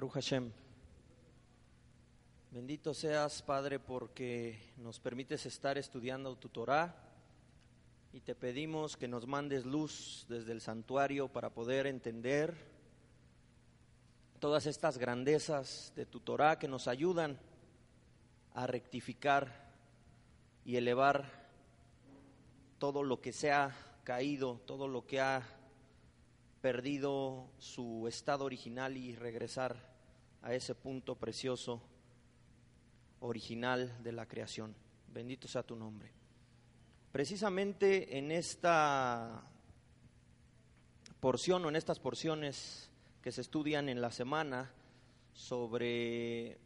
Baruch Hashem. Bendito seas, Padre, porque nos permites estar estudiando tu Torah y te pedimos que nos mandes luz desde el santuario para poder entender todas estas grandezas de tu Torah que nos ayudan a rectificar y elevar todo lo que se ha caído, todo lo que ha perdido su estado original y regresar a ese punto precioso original de la creación. Bendito sea tu nombre. Precisamente en esta porción o en estas porciones que se estudian en la semana sobre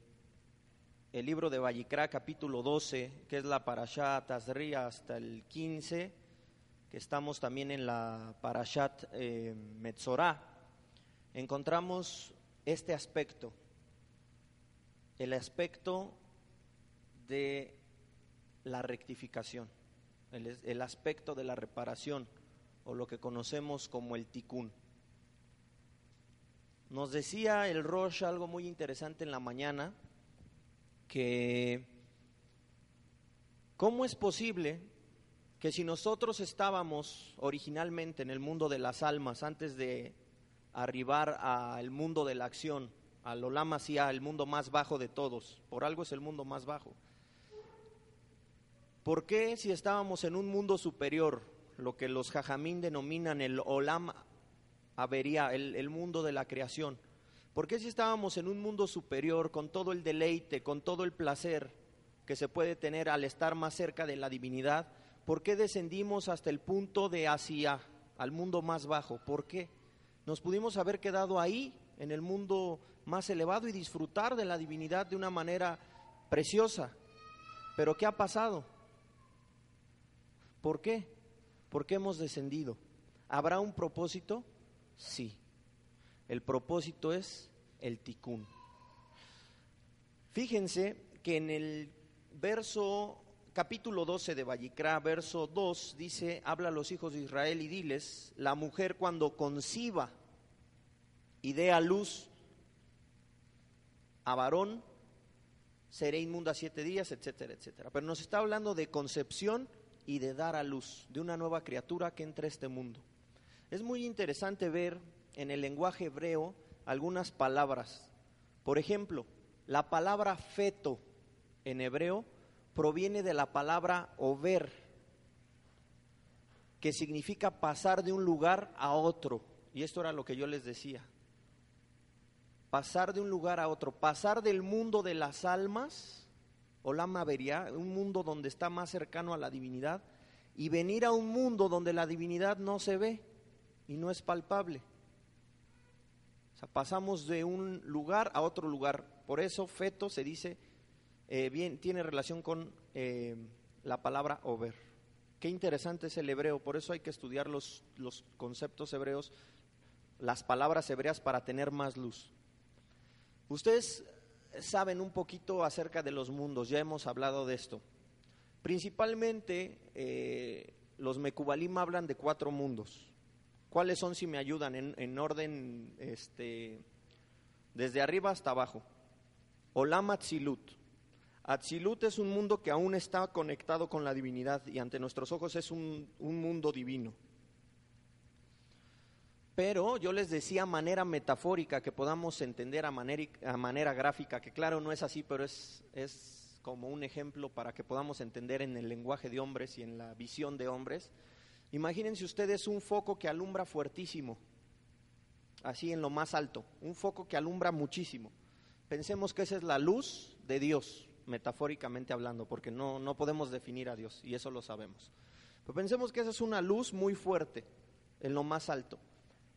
el libro de Vallicrá, capítulo 12, que es la Parashat Tazri hasta el 15, que estamos también en la Parashat eh, Metzorah, encontramos este aspecto, el aspecto de la rectificación, el, aspecto de la reparación o lo que conocemos como el tikkun. Nos decía el Rosh algo muy interesante en la mañana, que cómo es posible que si nosotros estábamos originalmente en el mundo de las almas antes de arribar al mundo de la acción, al Olam Asiá, el mundo más bajo de todos, por algo es el mundo más bajo. ¿Por qué si estábamos en un mundo superior, lo que los jajamín denominan el Olam Avería, el, el mundo de la creación? ¿Por qué si estábamos en un mundo superior, con todo el deleite, con todo el placer que se puede tener al estar más cerca de la divinidad, por qué descendimos hasta el punto de Asia, al mundo más bajo? ¿Por qué? Nos pudimos haber quedado ahí, en el mundo más elevado, y disfrutar de la divinidad de una manera preciosa. Pero ¿qué ha pasado? ¿Por qué? ¿Por qué hemos descendido? ¿Habrá un propósito? Sí. El propósito es el ticún. Fíjense que en el verso capítulo 12 de Vallicrá, verso 2, dice, habla a los hijos de Israel y diles, la mujer cuando conciba y dé a luz a varón, seré inmunda siete días, etcétera, etcétera. Pero nos está hablando de concepción y de dar a luz, de una nueva criatura que entra a este mundo. Es muy interesante ver en el lenguaje hebreo algunas palabras. Por ejemplo, la palabra feto en hebreo proviene de la palabra over, que significa pasar de un lugar a otro. Y esto era lo que yo les decía. Pasar de un lugar a otro, pasar del mundo de las almas, o la mavería, un mundo donde está más cercano a la divinidad, y venir a un mundo donde la divinidad no se ve y no es palpable. O sea, pasamos de un lugar a otro lugar. Por eso feto se dice, eh, bien, tiene relación con eh, la palabra over. Qué interesante es el hebreo, por eso hay que estudiar los, los conceptos hebreos, las palabras hebreas para tener más luz. Ustedes saben un poquito acerca de los mundos, ya hemos hablado de esto. Principalmente eh, los Mekubalim hablan de cuatro mundos. ¿Cuáles son, si me ayudan, en, en orden este, desde arriba hasta abajo? Olam Atzilut. Atzilut es un mundo que aún está conectado con la divinidad y ante nuestros ojos es un mundo divino. Pero yo les decía manera metafórica que podamos entender a manera, a manera gráfica, que claro no es así, pero es, es como un ejemplo para que podamos entender en el lenguaje de hombres y en la visión de hombres. Imagínense ustedes un foco que alumbra fuertísimo, así en lo más alto, un foco que alumbra muchísimo. Pensemos que esa es la luz de Dios, metafóricamente hablando, porque no, no podemos definir a Dios y eso lo sabemos. Pero pensemos que esa es una luz muy fuerte en lo más alto.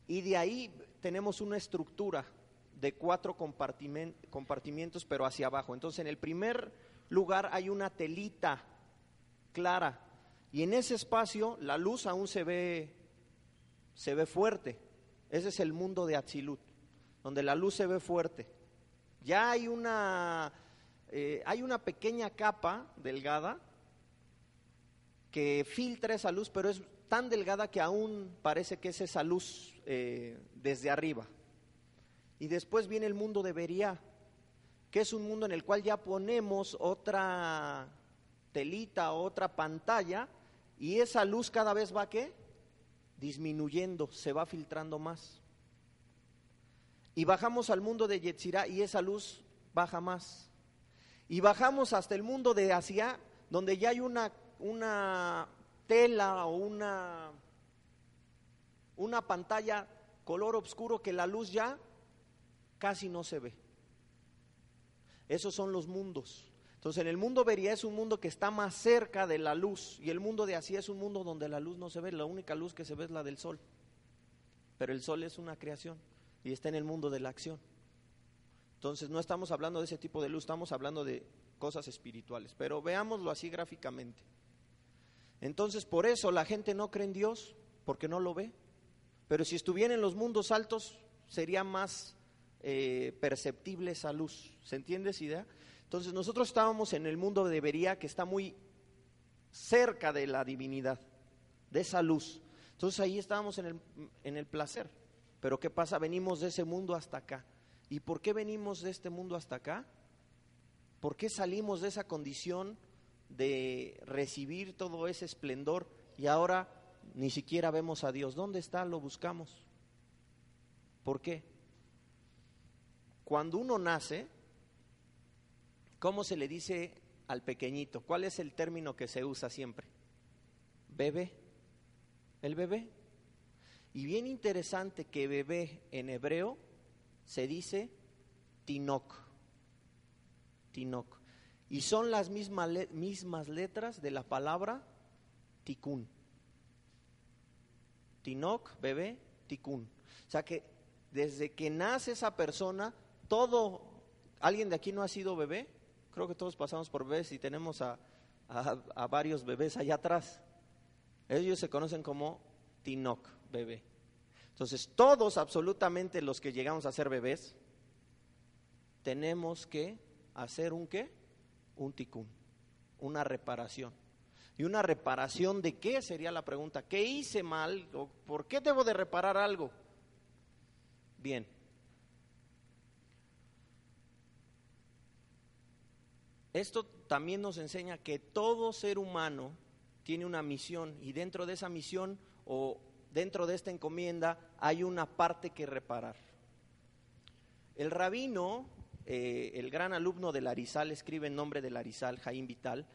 Y de ahí tenemos una estructura de cuatro compartimientos, pero hacia abajo. Entonces, en el primer lugar hay una telita clara y en ese espacio la luz aún se ve se ve fuerte. Ese es el mundo de Atzilut, donde la luz se ve fuerte. Ya hay una eh, hay una pequeña capa delgada que filtra esa luz, pero es tan delgada que aún parece que es esa luz eh, desde arriba. Y después viene el mundo de Beria, que es un mundo en el cual ya ponemos otra telita, otra pantalla, y esa luz cada vez va qué? Disminuyendo, se va filtrando más. Y bajamos al mundo de Yetzirah y esa luz baja más. Y bajamos hasta el mundo de Asia, donde ya hay una, una tela o una, una pantalla color oscuro que la luz ya casi no se ve. Esos son los mundos. Entonces, en el mundo vería es un mundo que está más cerca de la luz y el mundo de así es un mundo donde la luz no se ve, la única luz que se ve es la del sol. Pero el sol es una creación y está en el mundo de la acción. Entonces, no estamos hablando de ese tipo de luz, estamos hablando de cosas espirituales, pero veámoslo así gráficamente. Entonces, por eso la gente no cree en Dios, porque no lo ve. Pero si estuviera en los mundos altos, sería más eh, perceptible esa luz. ¿Se entiende esa idea? Entonces nosotros estábamos en el mundo de Bería que está muy cerca de la divinidad, de esa luz. Entonces ahí estábamos en el, en el placer. Pero ¿qué pasa? Venimos de ese mundo hasta acá. ¿Y por qué venimos de este mundo hasta acá? ¿Por qué salimos de esa condición de recibir todo ese esplendor y ahora ni siquiera vemos a Dios? ¿Dónde está? Lo buscamos. ¿Por qué? Cuando uno nace, ¿cómo se le dice al pequeñito? ¿Cuál es el término que se usa siempre? Bebé. El bebé. Y bien interesante que bebé en hebreo se dice tinok. Tinok. Y son las mismas, mismas letras de la palabra tikkun. Tinok, bebé, tikkun. O sea que desde que nace esa persona, todo, ¿alguien de aquí no ha sido bebé? Creo que todos pasamos por bebés y tenemos a, a- a varios bebés allá atrás. Ellos se conocen como Tinok, bebé. Entonces, todos, absolutamente los que llegamos a ser bebés, tenemos que hacer un qué? Un ticún, una reparación. ¿Y una reparación de qué sería la pregunta? ¿Qué hice mal? ¿O ¿Por qué debo de reparar algo? Bien. Esto también nos enseña que todo ser humano tiene una misión y dentro de esa misión o dentro de esta encomienda hay una parte que reparar. El rabino, eh, el gran alumno del Arizal, escribe en nombre del Arizal, Jaim Vital,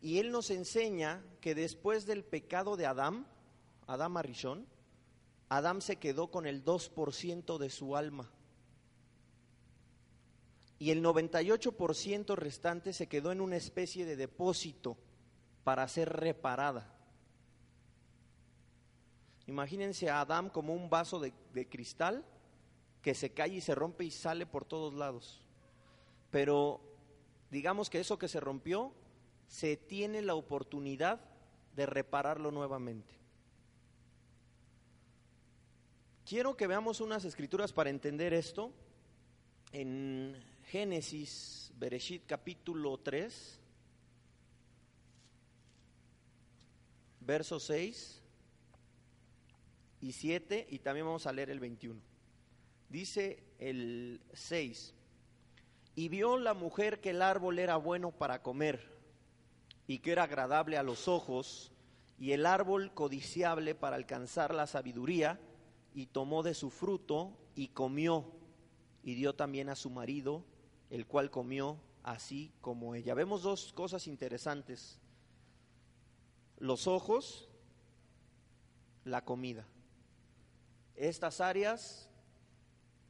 y él nos enseña que después del pecado de Adán, Adán Arishon, Adán se quedó con el 2% de su alma. Y el 98% restante se quedó en una especie de depósito para ser reparada. Imagínense a Adán como un vaso de, de cristal que se cae y se rompe y sale por todos lados. Pero digamos que eso que se rompió, se tiene la oportunidad de repararlo nuevamente. Quiero que veamos unas escrituras para entender esto. En Génesis, Bereshit capítulo 3, versos 6 y 7, y también vamos a leer el 21. Dice el 6, y vio la mujer que el árbol era bueno para comer y que era agradable a los ojos, y el árbol codiciable para alcanzar la sabiduría, y tomó de su fruto y comió, y dio también a su marido, el cual comió así como ella. Vemos dos cosas interesantes, los ojos, la comida. Estas áreas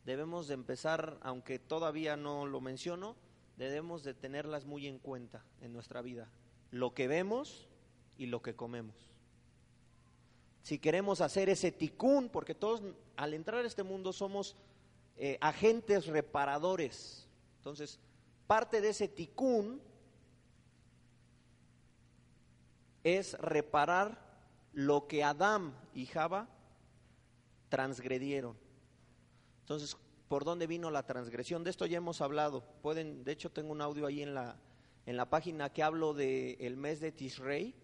debemos de empezar, aunque todavía no lo menciono, debemos de tenerlas muy en cuenta en nuestra vida. Lo que vemos y lo que comemos. Si queremos hacer ese ticún, porque todos al entrar a este mundo somos eh, agentes reparadores. Entonces, parte de ese ticún es reparar lo que Adán y Java transgredieron. Entonces, ¿por dónde vino la transgresión? De esto ya hemos hablado. Pueden, de hecho, tengo un audio ahí en la, en la página que hablo del el mes de Tishrei,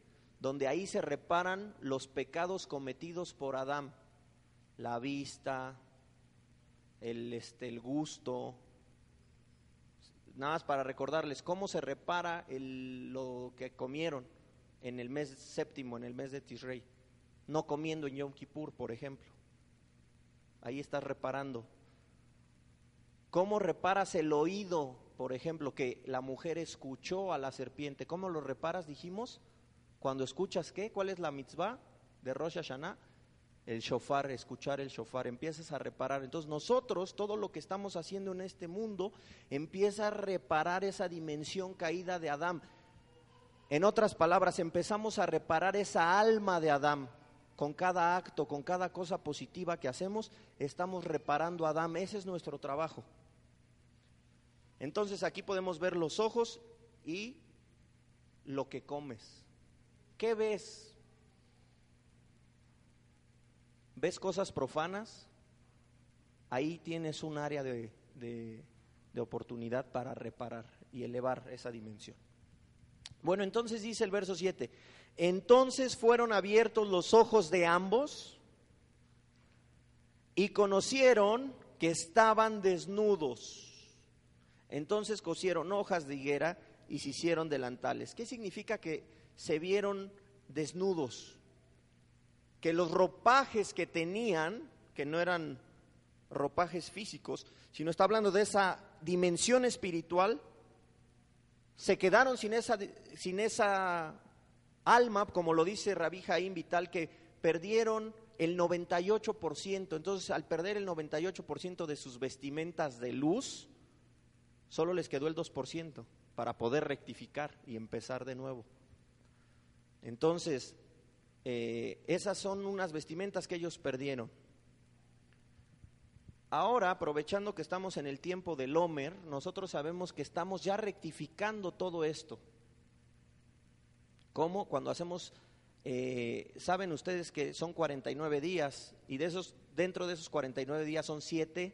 donde ahí se reparan los pecados cometidos por Adán. La vista, el, este, el gusto. Nada más para recordarles cómo se repara el, lo que comieron en el mes séptimo, en el mes de Tishrei. No comiendo en Yom Kippur, por ejemplo. Ahí estás reparando. ¿Cómo reparas el oído, por ejemplo, que la mujer escuchó a la serpiente? ¿Cómo lo reparas, dijimos? Cuando escuchas qué? ¿Cuál es la mitzvah de Rosh Hashanah? El shofar, escuchar el shofar, empiezas a reparar. Entonces nosotros, todo lo que estamos haciendo en este mundo, empieza a reparar esa dimensión caída de Adán. En otras palabras, empezamos a reparar esa alma de Adán. Con cada acto, con cada cosa positiva que hacemos, estamos reparando a Adán. Ese es nuestro trabajo. Entonces aquí podemos ver los ojos y lo que comes. ¿Qué ves? ¿Ves cosas profanas? Ahí tienes un área de, de, de oportunidad para reparar y elevar esa dimensión. Bueno, entonces dice el verso 7, entonces fueron abiertos los ojos de ambos y conocieron que estaban desnudos. Entonces cosieron hojas de higuera y se hicieron delantales. ¿Qué significa que se vieron desnudos? Que los ropajes que tenían, que no eran ropajes físicos, sino está hablando de esa dimensión espiritual, se quedaron sin esa, sin esa alma, como lo dice Rabí Jaim Vital, que perdieron el 98%. Entonces, al perder el 98% de sus vestimentas de luz, solo les quedó el 2% para poder rectificar y empezar de nuevo. Entonces, eh, esas son unas vestimentas que ellos perdieron. Ahora, aprovechando que estamos en el tiempo del Homer, nosotros sabemos que estamos ya rectificando todo esto. ¿Cómo? Cuando hacemos, eh, saben ustedes que son 49 días y de esos, dentro de esos 49 días son siete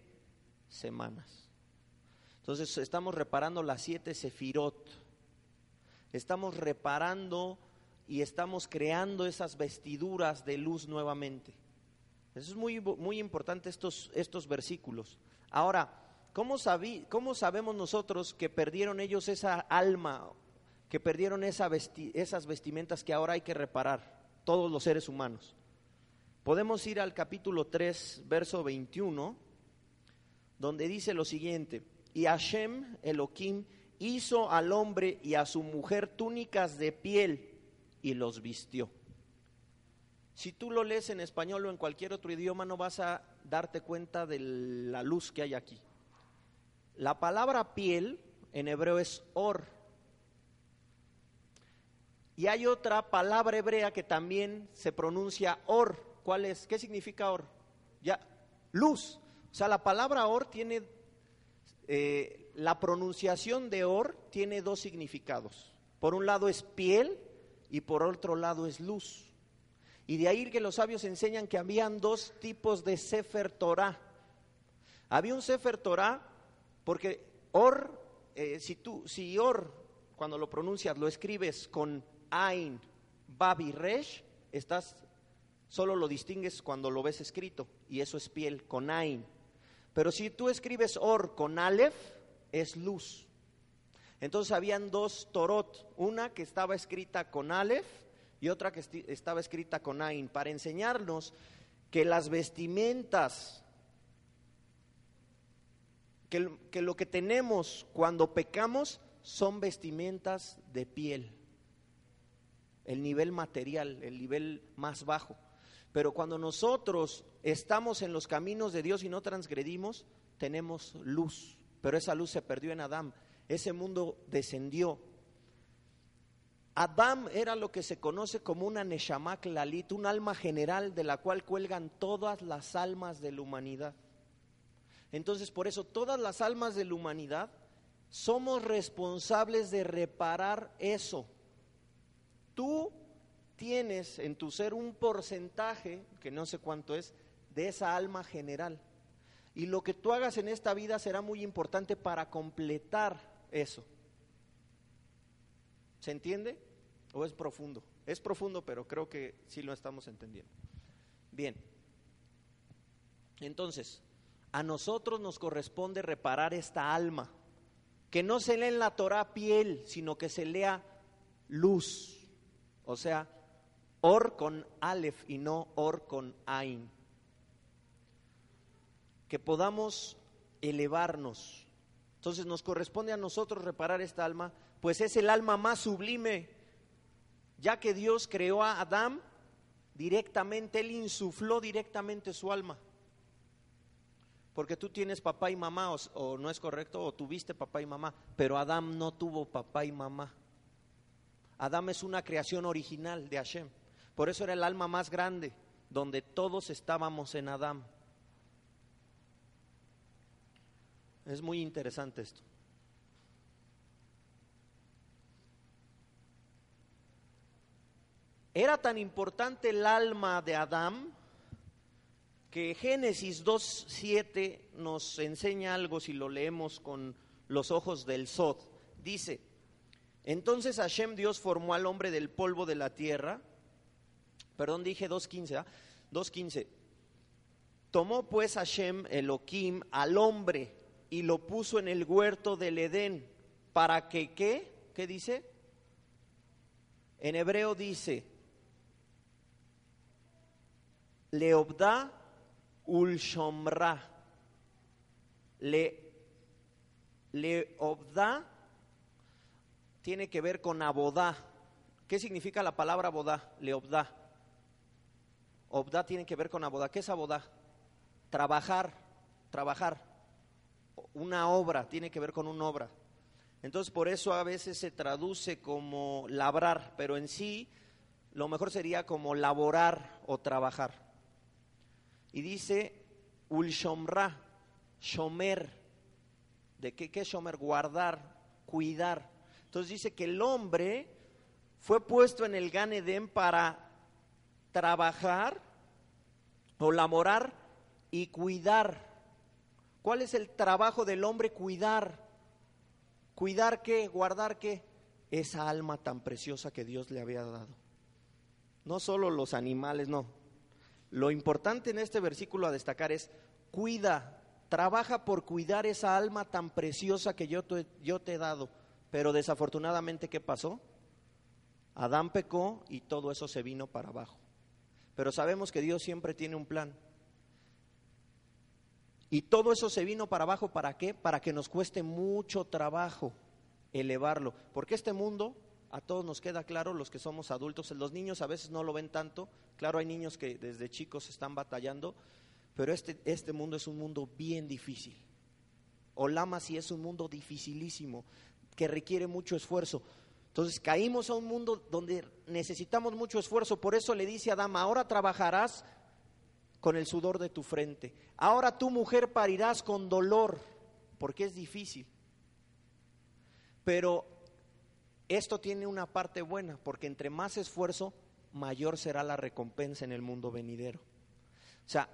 semanas. Entonces estamos reparando las siete sefirot. Estamos reparando y estamos creando esas vestiduras de luz nuevamente. Eso es muy, muy importante estos, estos versículos. Ahora, ¿cómo, sabí, ¿cómo sabemos nosotros que perdieron ellos esa alma, que perdieron esa esas vestimentas que ahora hay que reparar, todos los seres humanos? Podemos ir al capítulo 3, verso 21, donde dice lo siguiente, y Hashem, Elohim, hizo al hombre y a su mujer túnicas de piel y los vistió. Si tú lo lees en español o en cualquier otro idioma, no vas a darte cuenta de la luz que hay aquí. La palabra piel en hebreo es or. Y hay otra palabra hebrea que también se pronuncia or. ¿Cuál es? ¿Qué significa or? Ya, luz. O sea, la palabra or tiene, eh, la pronunciación de or tiene dos significados. Por un lado es piel y por otro lado es luz. Y de ahí que los sabios enseñan que habían dos tipos de Sefer Torah. Había un Sefer Torah porque Or, eh, si tú, si Or, cuando lo pronuncias, lo escribes con Ain, Babi, Resh, estás, solo lo distingues cuando lo ves escrito, y eso es piel, con Ain. Pero si tú escribes Or con Aleph, es luz. Entonces habían dos Torot, una que estaba escrita con Aleph y otra que estaba escrita con Ain, para enseñarnos que las vestimentas, que lo que tenemos cuando pecamos son vestimentas de piel, el nivel material, el nivel más bajo. Pero cuando nosotros estamos en los caminos de Dios y no transgredimos, tenemos luz. Pero esa luz se perdió en Adán. Ese mundo descendió Adam era lo que se conoce como una Neshamak Lalit, un alma general de la cual cuelgan todas las almas de la humanidad. Entonces, por eso todas las almas de la humanidad somos responsables de reparar eso. Tú tienes en tu ser un porcentaje, que no sé cuánto es, de esa alma general. Y lo que tú hagas en esta vida será muy importante para completar eso. ¿Se entiende? ¿O es profundo? Es profundo, pero creo que sí lo estamos entendiendo. Bien. Entonces, a nosotros nos corresponde reparar esta alma, que no se lea en la Torah piel, sino que se lea luz. O sea, or con alef y no or con ain. Que podamos elevarnos. Entonces nos corresponde a nosotros reparar esta alma, pues es el alma más sublime, ya que Dios creó a Adán directamente, él insufló directamente su alma. Porque tú tienes papá y mamá, o, no es correcto, o tuviste papá y mamá, pero Adán no tuvo papá y mamá. Adán es una creación original de Hashem. Por eso era el alma más grande, donde todos estábamos en Adán. Es muy interesante esto. Era tan importante el alma de Adán que Génesis 2.7 nos enseña algo si lo leemos con los ojos del Sod. Dice, entonces Hashem Dios formó al hombre del polvo de la tierra, perdón, dije 2.15, ¿ah? 2.15, tomó pues Hashem Elohim al hombre y lo puso en el huerto del Edén, para que, ¿qué? ¿Qué dice? En hebreo dice, Leobda Ulshomra. Le, Leobda tiene que ver con abodá. ¿Qué significa la palabra abodá? Leobda. Obda tiene que ver con abodá. ¿Qué es abodá? Trabajar, trabajar. Una obra tiene que ver con una obra. Entonces por eso a veces se traduce como labrar, pero en sí lo mejor sería como laborar o trabajar. Y dice Ulshomra, Shomer. ¿De qué, qué Shomer? Guardar, cuidar. Entonces dice que el hombre fue puesto en el Gan para trabajar o laborar y cuidar. ¿Cuál es el trabajo del hombre? Cuidar. ¿Cuidar qué? ¿Guardar qué? Esa alma tan preciosa que Dios le había dado. No solo los animales, no, lo importante en este versículo a destacar es, cuida, trabaja por cuidar esa alma tan preciosa que yo te, yo te he dado. Pero desafortunadamente, ¿qué pasó? Adán pecó y todo eso se vino para abajo. Pero sabemos que Dios siempre tiene un plan. Y todo eso se vino para abajo, ¿para qué? Para que nos cueste mucho trabajo elevarlo. Porque este mundo a todos nos queda claro, los que somos adultos, los niños a veces no lo ven tanto, claro hay niños que desde chicos están batallando, pero este, este mundo es un mundo bien difícil. Olama sí es un mundo dificilísimo, que requiere mucho esfuerzo. Entonces caímos a un mundo donde necesitamos mucho esfuerzo, por eso le dice a Adama, ahora trabajarás con el sudor de tu frente, ahora tu mujer parirás con dolor, porque es difícil. Pero esto tiene una parte buena, porque entre más esfuerzo, mayor será la recompensa en el mundo venidero. O sea,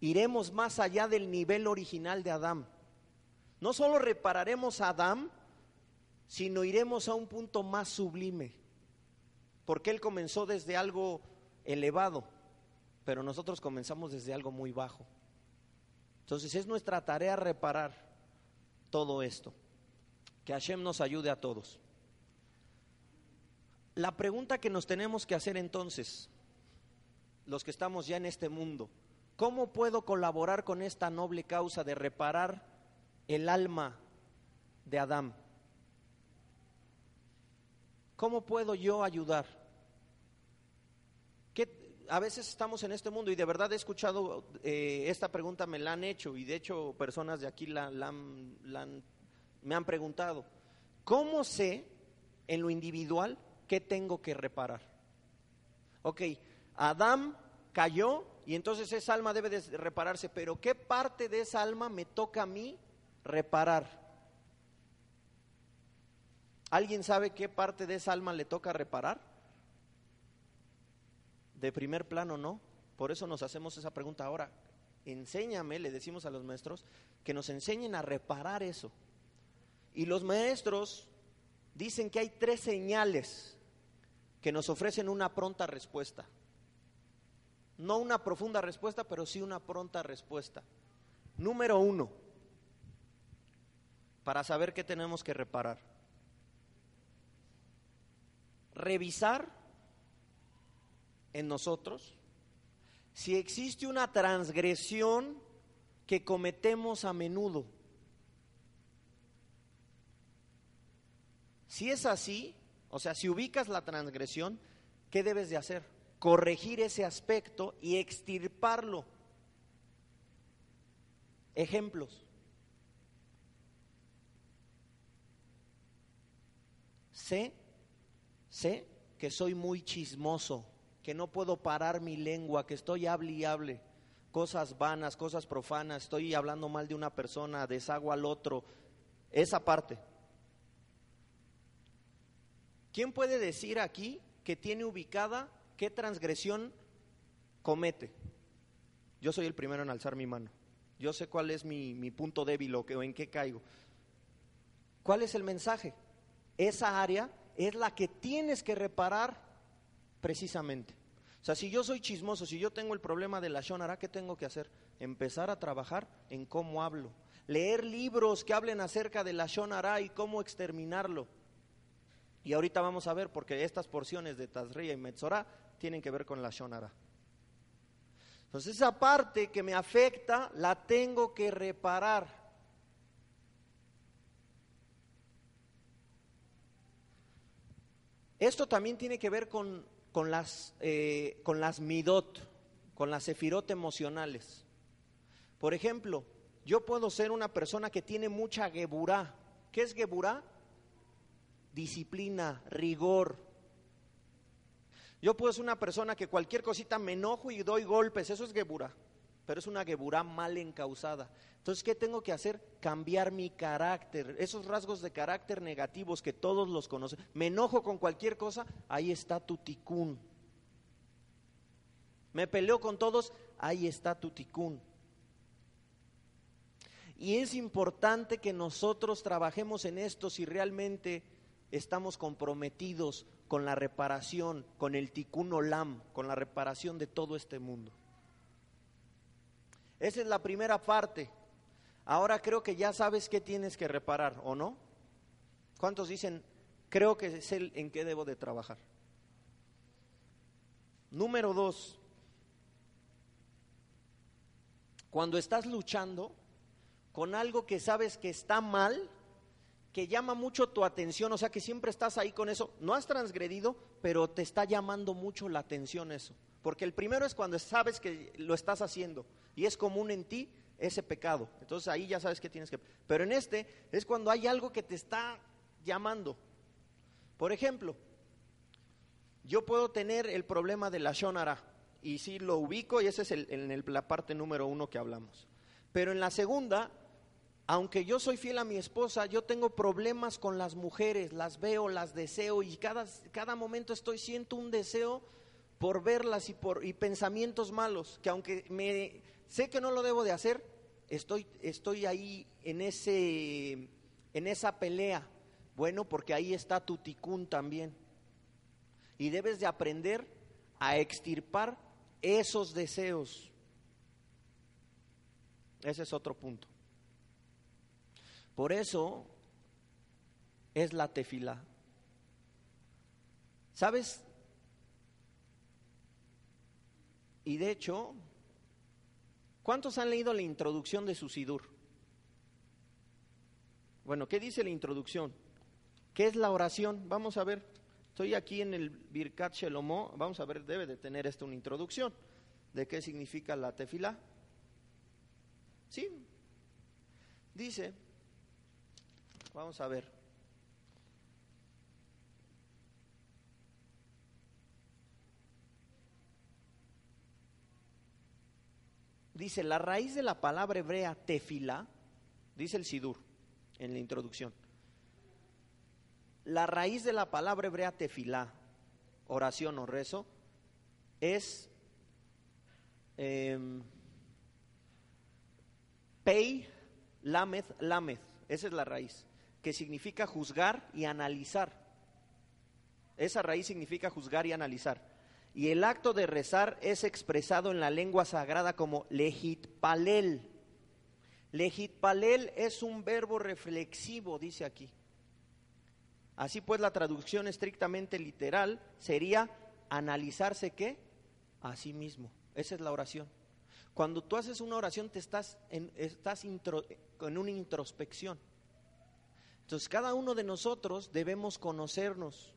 iremos más allá del nivel original de Adán. No solo repararemos a Adán, sino iremos a un punto más sublime, porque él comenzó desde algo elevado, pero nosotros comenzamos desde algo muy bajo. Entonces es nuestra tarea reparar todo esto. Que Hashem nos ayude a todos. La pregunta que nos tenemos que hacer entonces, los que estamos ya en este mundo, ¿cómo puedo colaborar con esta noble causa de reparar el alma de Adán? ¿Cómo puedo yo ayudar? a veces estamos en este mundo y de verdad he escuchado eh, esta pregunta, me la han hecho y de hecho personas de aquí la, me han preguntado. ¿Cómo sé en lo individual ¿qué tengo que reparar? Ok, Adán cayó y entonces esa alma debe de repararse, pero ¿qué parte de esa alma me toca a mí reparar? ¿Alguien sabe qué parte de esa alma le toca reparar? De primer plano no. Por eso nos hacemos esa pregunta ahora. Enséñame, le decimos a los maestros, que nos enseñen a reparar eso. Y los maestros dicen que hay tres señales que nos ofrecen una pronta respuesta. No una profunda respuesta, pero sí una pronta respuesta. Número uno, para saber qué tenemos que reparar. Revisar en nosotros si existe una transgresión que cometemos a menudo. Si es así, o sea, si ubicas la transgresión, ¿qué debes de hacer? Corregir ese aspecto y extirparlo. Ejemplos. Sé, sé que soy muy chismoso, que no puedo parar mi lengua, que estoy hable y cosas vanas, cosas profanas, estoy hablando mal de una persona, deshago al otro, esa parte. ¿Quién puede decir aquí que tiene ubicada qué transgresión comete? Yo soy el primero en alzar mi mano. Yo sé cuál es mi, punto débil o en qué caigo. ¿Cuál es el mensaje? Esa área es la que tienes que reparar precisamente. O sea, si yo soy chismoso, si yo tengo el problema de la Shonara, ¿qué tengo que hacer? Empezar a trabajar en cómo hablo. Leer libros que hablen acerca de la Shonara y cómo exterminarlo. Y ahorita vamos a ver, porque estas porciones de Tazria y Metzorah tienen que ver con la Shonara. Entonces esa parte que me afecta la tengo que reparar. Esto también tiene que ver con, las, eh, con las midot, con las sefirot emocionales. Por ejemplo, yo puedo ser una persona que tiene mucha geburá. ¿Qué es geburá? Disciplina, rigor. Yo puedo ser una persona que cualquier cosita me enojo y doy golpes, eso es geburá, pero es una geburá mal encausada. Entonces, ¿qué tengo que hacer? Cambiar mi carácter, esos rasgos de carácter negativos que todos los conocen. Me enojo con cualquier cosa, ahí está tu ticún. Me peleo con todos, ahí está tu ticún. Y es importante que nosotros trabajemos en esto si realmente estamos comprometidos con la reparación, con el ticún olam, con la reparación de todo este mundo. Esa es la primera parte. Ahora creo que ya sabes qué tienes que reparar, ¿o no? ¿Cuántos dicen, creo que es el en qué debo de trabajar? Número dos, cuando estás luchando con algo que sabes que está mal, que llama mucho tu atención, o sea que siempre estás ahí con eso, no has transgredido, pero te está llamando mucho la atención eso. Porque el primero es cuando sabes que lo estás haciendo y es común en ti, ese pecado. Entonces ahí ya sabes que tienes que... Pero en este es cuando hay algo que te está llamando. Por ejemplo, yo puedo tener el problema de la Shonara y sí lo ubico y esa es el, en la parte número uno que hablamos. Pero en la segunda, aunque yo soy fiel a mi esposa, yo tengo problemas con las mujeres, las veo, las deseo y cada, cada momento estoy, siento un deseo por verlas y por y pensamientos malos, que aunque me sé que no lo debo de hacer, estoy, estoy ahí en, ese, en esa pelea. Bueno, porque ahí está tu ticún también. Y debes de aprender a extirpar esos deseos. Ese es otro punto. Por eso es la tefila. ¿Sabes? Y de hecho, ¿Cuántos han leído la introducción de su Sidur? Bueno, ¿qué dice la introducción? ¿Qué es la oración? Vamos a ver. Estoy aquí en el Birkat Shelomó. Vamos a ver, debe de tener esto una introducción de qué significa la tefila. Sí. Dice, vamos a ver. Dice, la raíz de la palabra hebrea tefilá, dice el Sidur en la introducción. La raíz de la palabra hebrea tefilá, oración o rezo, es em, pei, lamez, lamez. Esa es la raíz, que significa juzgar y analizar. Esa raíz significa juzgar y analizar. Y el acto de rezar es expresado en la lengua sagrada como lejitpalel. Lejitpalel es un verbo reflexivo, dice aquí. Así pues, la traducción estrictamente literal sería analizarse qué? A sí mismo. Esa es la oración. Cuando tú haces una oración te estás en, estás en una introspección. Entonces cada uno de nosotros debemos conocernos,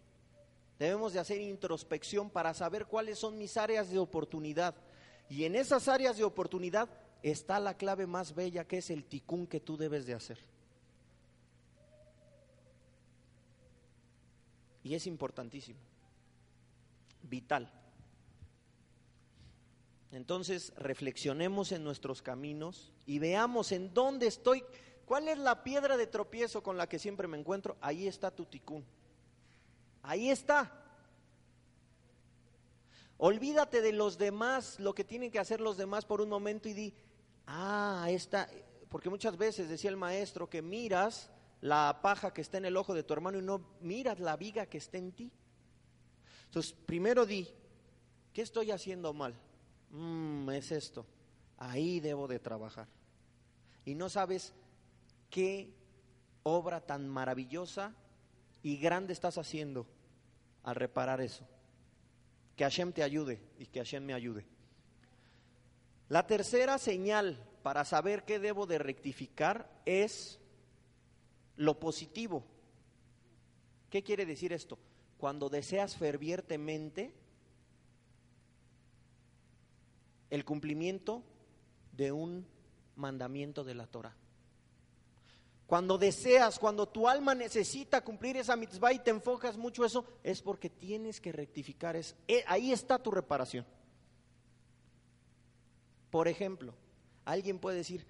debemos de hacer introspección para saber cuáles son mis áreas de oportunidad. Y en esas áreas de oportunidad está la clave más bella que es el ticún que tú debes de hacer. Y es importantísimo, vital. Entonces reflexionemos en nuestros caminos y veamos en dónde estoy, cuál es la piedra de tropiezo con la que siempre me encuentro. Ahí está tu ticún. Ahí está. Olvídate de los demás, lo que tienen que hacer los demás por un momento y di, ah, está, porque muchas veces decía el maestro que miras la paja que está en el ojo de tu hermano y no miras la viga que está en ti. Entonces, primero di, ¿qué estoy haciendo mal? Mm, es esto, ahí debo de trabajar. Y no sabes qué obra tan maravillosa y grande estás haciendo al reparar eso. Que Hashem te ayude y que Hashem me ayude. La tercera señal para saber qué debo de rectificar es lo positivo. ¿Qué quiere decir esto? Cuando deseas fervientemente el cumplimiento de un mandamiento de la Torah. Cuando deseas, cuando tu alma necesita cumplir esa mitzvah y te enfocas mucho eso, es porque tienes que rectificar eso. Eh, ahí está tu reparación. Por ejemplo, alguien puede decir,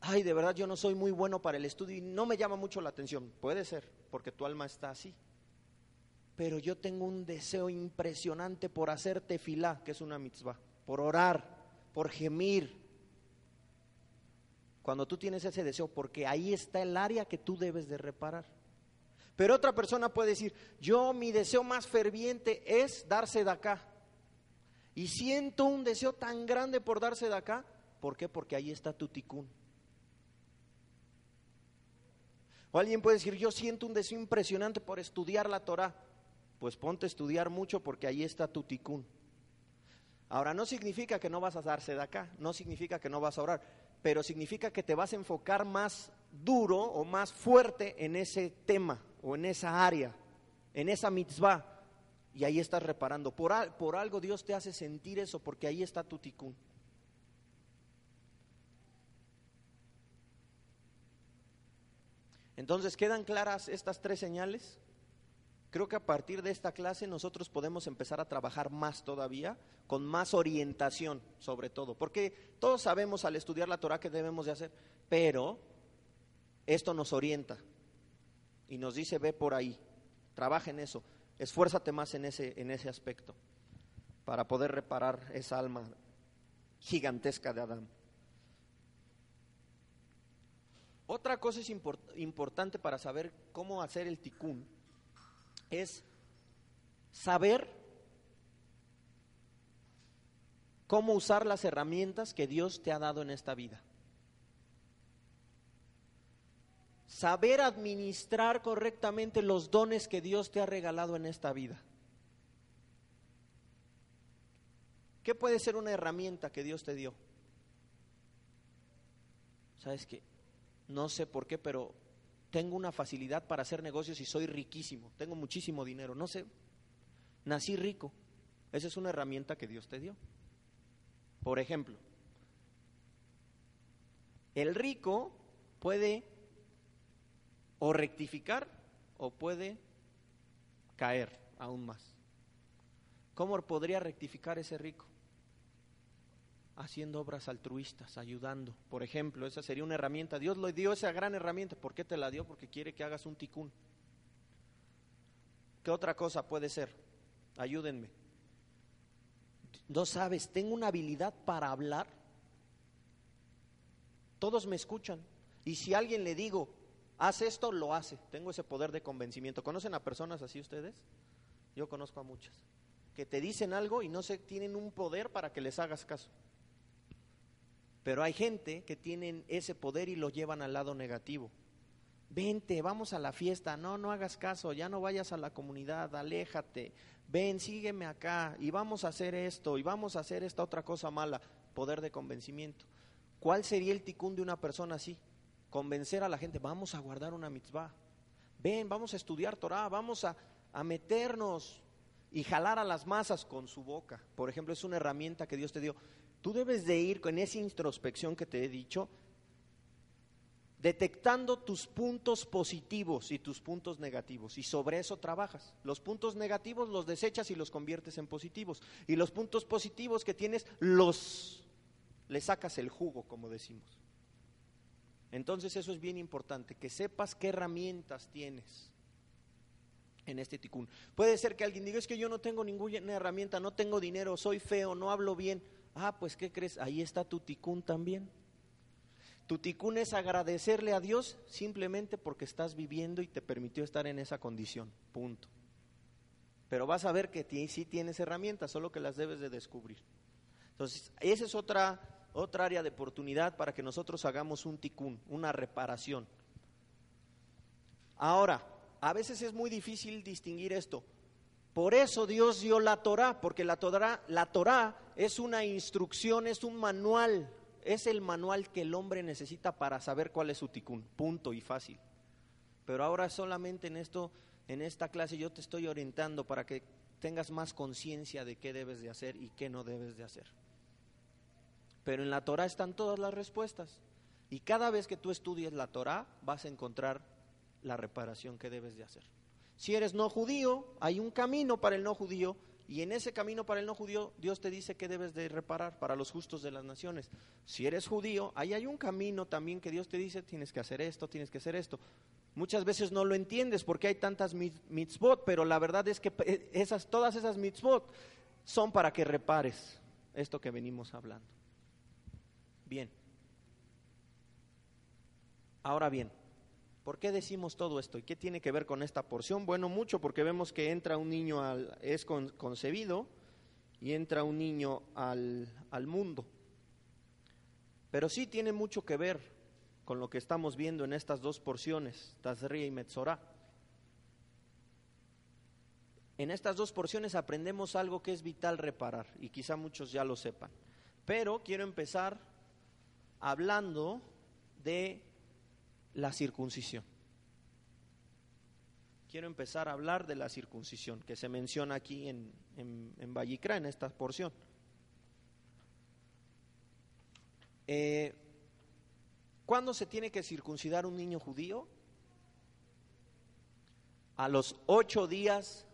ay, de verdad yo no soy muy bueno para el estudio y no me llama mucho la atención. Puede ser, porque tu alma está así. Pero yo tengo un deseo impresionante por hacer tefilá, que es una mitzvah, por orar, por gemir. Cuando tú tienes ese deseo, porque ahí está el área que tú debes de reparar. Pero otra persona puede decir, yo mi deseo más ferviente es darse de acá. Y siento un deseo tan grande por darse de acá. ¿Por qué? Porque ahí está tu ticún. O alguien puede decir, yo siento un deseo impresionante por estudiar la Torah. Pues ponte a estudiar mucho porque ahí está tu ticún. Ahora, no significa que no vas a darse de acá, no significa que no vas a orar, pero significa que te vas a enfocar más duro o más fuerte en ese tema o en esa área, en esa mitzvah. Y ahí estás reparando. Por, por algo Dios te hace sentir eso, porque ahí está tu ticún. Entonces, ¿quedan claras estas tres señales? Creo que a partir de esta clase nosotros podemos empezar a trabajar más todavía, con más orientación sobre todo, porque todos sabemos al estudiar la Torah que debemos de hacer, pero esto nos orienta y nos dice ve por ahí, trabaja en eso, esfuérzate más en ese, en ese aspecto para poder reparar esa alma gigantesca de Adán. Otra cosa es importante para saber cómo hacer el ticún, es saber cómo usar las herramientas que Dios te ha dado en esta vida. Saber administrar correctamente los dones que Dios te ha regalado en esta vida. ¿Qué puede ser una herramienta que Dios te dio? ¿Sabes qué? no sé por qué, pero tengo una facilidad para hacer negocios y soy riquísimo, tengo muchísimo dinero, no sé, nací rico. Esa es una herramienta que Dios te dio. Por ejemplo, el rico puede o rectificar o puede caer aún más. ¿Cómo podría rectificar ese rico? Haciendo obras altruistas, ayudando. Por ejemplo, esa sería una herramienta. Dios le dio esa gran herramienta. ¿Por qué te la dio? Porque quiere que hagas un ticún. ¿Qué otra cosa puede ser? Ayúdenme. No sabes, tengo una habilidad para hablar. Todos me escuchan. Y si a alguien le digo, haz esto, lo hace. Tengo ese poder de convencimiento. ¿Conocen a personas así ustedes? Yo conozco a muchas. Que te dicen algo y no se tienen un poder para que les hagas caso. Pero hay gente que tienen ese poder y lo llevan al lado negativo. Vente, vamos a la fiesta. No, no hagas caso, ya no vayas a la comunidad, aléjate. Ven, sígueme acá y vamos a hacer esto y vamos a hacer esta otra cosa mala. Poder de convencimiento. ¿Cuál sería el ticún de una persona así? Convencer a la gente, vamos a guardar una mitzvah. Ven, vamos a estudiar Torah, vamos a, a meternos y jalar a las masas con su boca. Por ejemplo, es una herramienta que Dios te dio. Tú debes de ir con esa introspección que te he dicho, detectando tus puntos positivos y tus puntos negativos y sobre eso trabajas. Los puntos negativos los desechas y los conviertes en positivos y los puntos positivos que tienes los le sacas el jugo, como decimos. Entonces eso es bien importante, que sepas qué herramientas tienes en este ticún. Puede ser que alguien diga, es que yo no tengo ninguna herramienta, no tengo dinero, soy feo, no hablo bien. Ah, pues ¿qué crees? Ahí está tu ticún también. Tu ticún es agradecerle a Dios simplemente porque estás viviendo y te permitió estar en esa condición. Punto. Pero vas a ver que sí tienes herramientas, solo que las debes de descubrir. Entonces, esa es otra, otra área de oportunidad para que nosotros hagamos un ticún, una reparación. Ahora, a veces es muy difícil distinguir esto. Por eso Dios dio la Torah, porque la Torah, la es una instrucción, es un manual, es el manual que el hombre necesita para saber cuál es su ticún, punto y fácil. Pero ahora solamente en esto, en esta clase yo te estoy orientando para que tengas más conciencia de qué debes de hacer y qué no debes de hacer. Pero en la Torah están todas las respuestas. Y cada vez que tú estudies la Torah vas a encontrar la reparación que debes de hacer. Si eres no judío, hay un camino para el no judío y en ese camino para el no judío Dios te dice que debes de reparar para los justos de las naciones. Si eres judío, ahí hay un camino también que Dios te dice, tienes que hacer esto, tienes que hacer esto. Muchas veces no lo entiendes porque hay tantas mitzvot, pero la verdad es que eh, esas, todas esas mitzvot son para que repares esto que venimos hablando. Bien. Ahora bien, ¿Por qué decimos todo esto? ¿Y qué tiene que ver con esta porción? Bueno, mucho porque vemos que entra un niño, al, es concebido y entra un niño al, al mundo. Pero sí tiene mucho que ver con lo que estamos viendo en estas dos porciones, Tazria y Metzorah. En estas dos porciones aprendemos algo que es vital reparar y quizá muchos ya lo sepan. Pero quiero empezar hablando de la circuncisión. Quiero empezar a hablar de la circuncisión que se menciona aquí en, en, en en esta porción. Eh, ¿Cuándo se tiene que circuncidar un niño judío? A los ocho días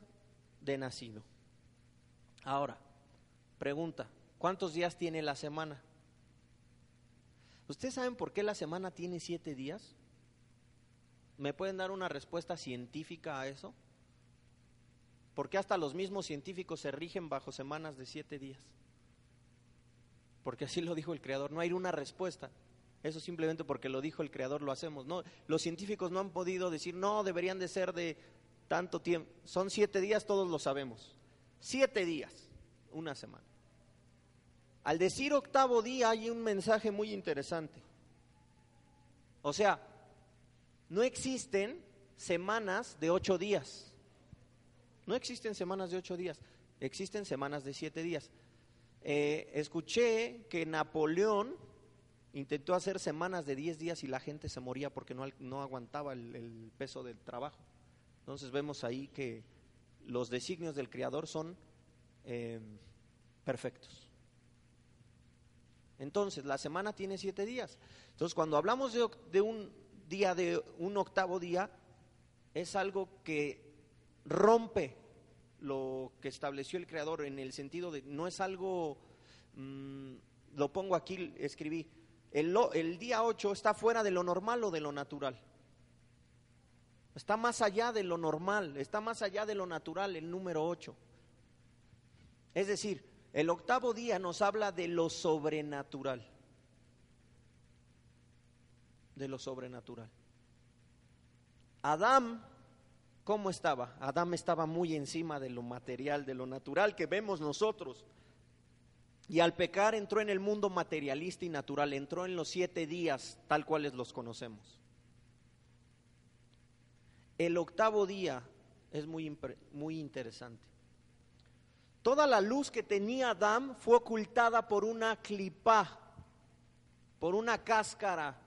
de nacido. Ahora, pregunta, ¿cuántos días tiene la semana? ¿Ustedes saben por qué la semana tiene siete días? ¿Me pueden dar una respuesta científica a eso? Porque hasta los mismos científicos se rigen bajo semanas de siete días. Porque así lo dijo el Creador. No hay una respuesta. Eso simplemente porque lo dijo el Creador lo hacemos. No, los científicos no han podido decir, no, deberían de ser de tanto tiempo. Son siete días, todos lo sabemos. Siete días, una semana. Al decir octavo día hay un mensaje muy interesante. O sea, no existen semanas de ocho días. No existen semanas de ocho días, existen semanas de siete días. Eh, escuché que Napoleón intentó hacer semanas de diez días y la gente se moría porque no, no aguantaba el, peso del trabajo. Entonces vemos ahí que los designios del Creador son eh, perfectos. Entonces, la semana tiene siete días. Entonces, cuando hablamos de un día de un octavo día es algo que rompe lo que estableció el Creador en el sentido de no es algo mm, lo pongo aquí, escribí, el, el día 8 está fuera de lo normal o de lo natural. Está más allá de lo normal, está más allá de lo natural el número 8. Es decir, el octavo día nos habla de lo sobrenatural. De lo sobrenatural. Adán, ¿cómo estaba? Adán estaba muy encima de lo material, de lo natural que vemos nosotros. Y al pecar entró en el mundo materialista y natural, entró en los siete días tal cuales los conocemos. El octavo día es muy, muy interesante. Toda la luz que tenía Adán fue ocultada por una clipa, por una cáscara,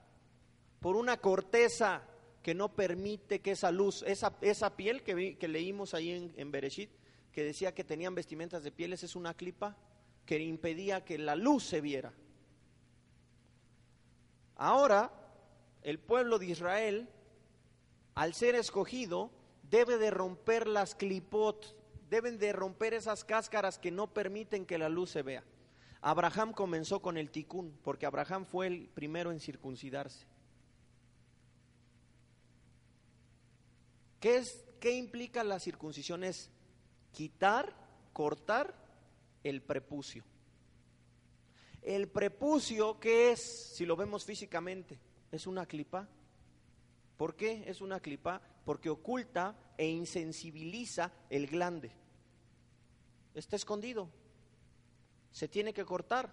por una corteza que no permite que esa luz, esa, esa piel que, leímos ahí en, en Bereshit, que decía que tenían vestimentas de pieles, es una clipa que impedía que la luz se viera. Ahora, el pueblo de Israel al ser escogido, debe de romper las clipot, deben de romper esas cáscaras que no permiten que la luz se vea. Abraham comenzó con el ticún, porque Abraham fue el primero en circuncidarse. ¿Qué, es, ¿Qué implica la circuncisión? Es quitar, cortar el prepucio. El prepucio, ¿qué es? Si lo vemos físicamente, es una clipa. ¿Por qué es una clipa? Porque oculta e insensibiliza el glande. Está escondido. Se tiene que cortar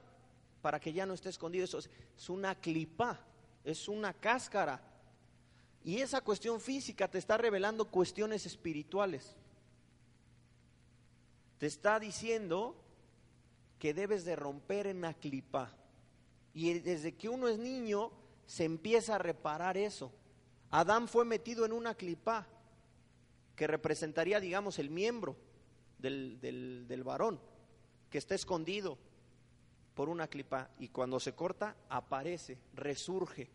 para que ya no esté escondido. Eso es una clipa, es una cáscara. Y esa cuestión física te está revelando cuestiones espirituales. Te está diciendo que debes de romper en la clipa. Y desde que uno es niño se empieza a reparar eso. Adán fue metido en una clipa que representaría, digamos, el miembro del, del, varón, que está escondido por una clipa y cuando se corta aparece, resurge.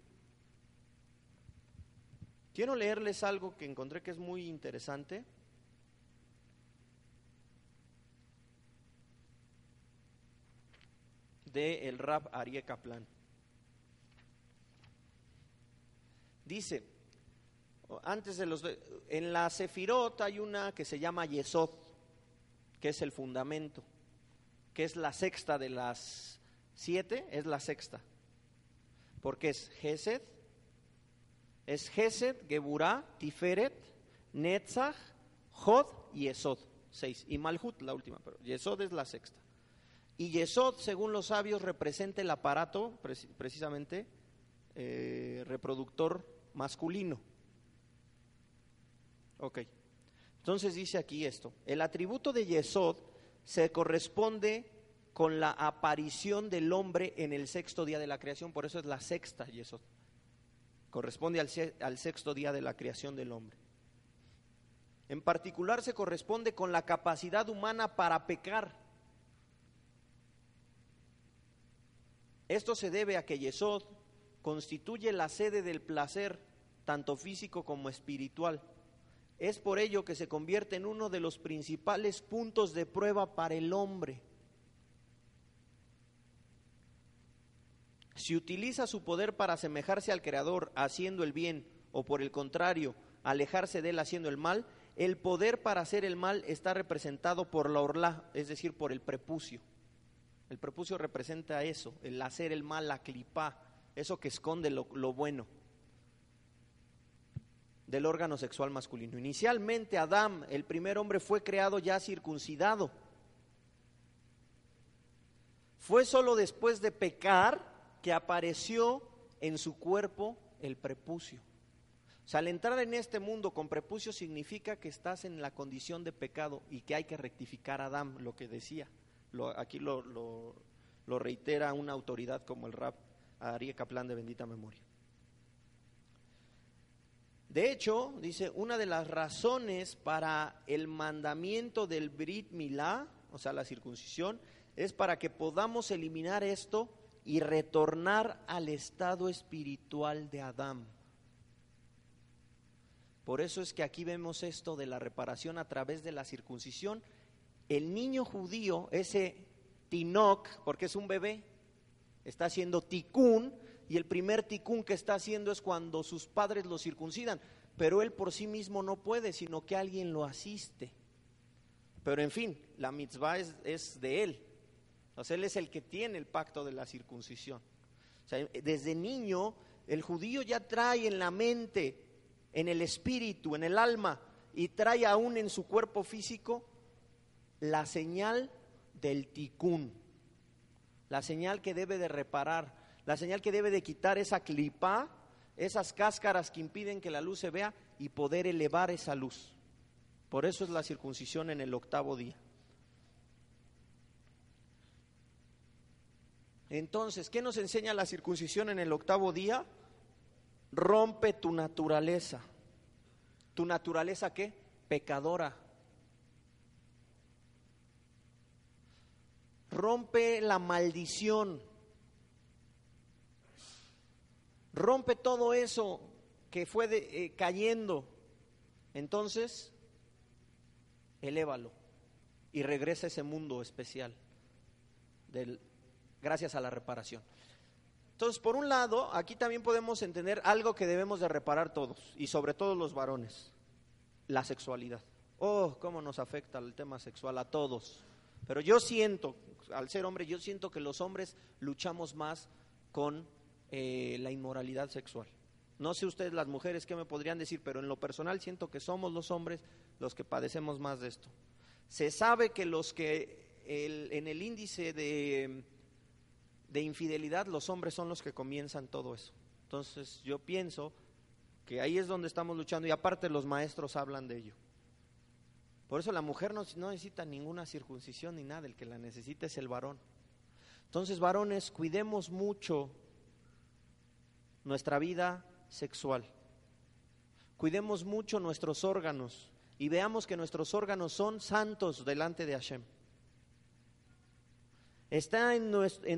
Quiero leerles algo que encontré que es muy interesante. de el Rab Arie Kaplan. Dice, antes de los en la Sefirot hay una que se llama Yesod, que es el fundamento, que es la sexta de las siete, es la sexta. Porque es Gesed, es Gesed, Geburah, Tiferet, Netzach, Jod y Yesod, seis. Y Malhut, la última, pero Yesod es la sexta. Y Yesod, según los sabios, representa el aparato, precisamente, eh, reproductor masculino. Ok. Entonces dice aquí esto. El atributo de Yesod se corresponde con la aparición del hombre en el sexto día de la creación, por eso es la sexta Yesod. Corresponde al, sexto día de la creación del hombre. En particular se corresponde con la capacidad humana para pecar. Esto se debe a que Yesod constituye la sede del placer, tanto físico como espiritual es por ello que se convierte en uno de los principales puntos de prueba para el hombre. Si utiliza su poder para asemejarse al Creador haciendo el bien o por el contrario, alejarse de él haciendo el mal, el poder para hacer el mal está representado por la orla, es decir, por el prepucio. El prepucio representa eso, el hacer el mal, la clipa, eso que esconde lo, lo bueno del órgano sexual masculino. Inicialmente Adán, el primer hombre, fue creado ya circuncidado. Fue solo después de pecar que apareció en su cuerpo el prepucio. O sea, al entrar en este mundo con prepucio significa que estás en la condición de pecado y que hay que rectificar a Adán, lo que decía. Lo, aquí lo, lo, reitera una autoridad como el rap Ari Kaplan de bendita memoria. De hecho, dice, una de las razones para el mandamiento del Brit Milá, o sea, la circuncisión, es para que podamos eliminar esto y retornar al estado espiritual de Adán. Por eso es que aquí vemos esto de la reparación a través de la circuncisión. El niño judío, ese Tinoc, porque es un bebé, Está haciendo ticún y el primer ticún que está haciendo es cuando sus padres lo circuncidan, pero él por sí mismo no puede, sino que alguien lo asiste. Pero en fin, la mitzvah es, es de él. Él es el que tiene el pacto de la circuncisión. Desde niño el judío ya trae en la mente, en el espíritu, en el alma, y trae aún en su cuerpo físico la señal del ticún, la señal que debe de reparar, la señal que debe de quitar esa clipa, esas cáscaras que impiden que la luz se vea y poder elevar esa luz. Por eso es la circuncisión en el octavo día. Entonces, ¿qué nos enseña la circuncisión en el octavo día? Rompe tu naturaleza. ¿Tu naturaleza qué? Pecadora. Rompe la maldición. Rompe todo eso que fue eh, cayendo. Entonces, elévalo y regresa a ese mundo especial del, gracias a la reparación. Entonces, por un lado, aquí también podemos entender algo que debemos de reparar todos, y sobre todo los varones, la sexualidad. Oh, cómo nos afecta el tema sexual a todos. Pero yo siento, al ser hombre, yo siento que los hombres luchamos más con eh, la inmoralidad sexual. No sé ustedes las mujeres qué me podrían decir, pero en lo personal siento que somos los hombres los que padecemos más de esto. Se sabe que los que en el índice de de infidelidad, los hombres son los que comienzan todo eso. Entonces yo pienso que ahí es donde estamos luchando y aparte los maestros hablan de ello. Por eso la mujer no, necesita ninguna circuncisión ni nada, el que la necesita es el varón. Entonces, varones, cuidemos mucho nuestra vida sexual. Cuidemos mucho nuestros órganos y veamos que nuestros órganos son santos delante de Hashem. Está en,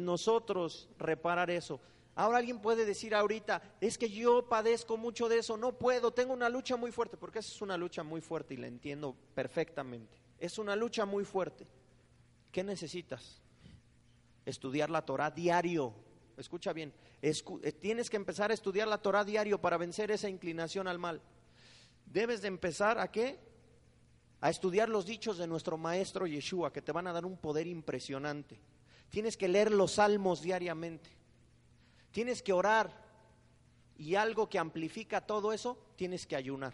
nosotros reparar eso. Ahora alguien puede decir ahorita, es que yo padezco mucho de eso, no puedo, tengo una lucha muy fuerte, porque esa es una lucha muy fuerte y la entiendo perfectamente. Es una lucha muy fuerte. ¿Qué necesitas? Estudiar la Torah diario. Escucha bien, eh, tienes que empezar a estudiar la Torah diario para vencer esa inclinación al mal. Debes de empezar a qué? A estudiar los dichos de nuestro maestro Yeshua, que te van a dar un poder impresionante. Tienes que leer los salmos diariamente. Tienes que orar. Y algo que amplifica todo eso, tienes que ayunar.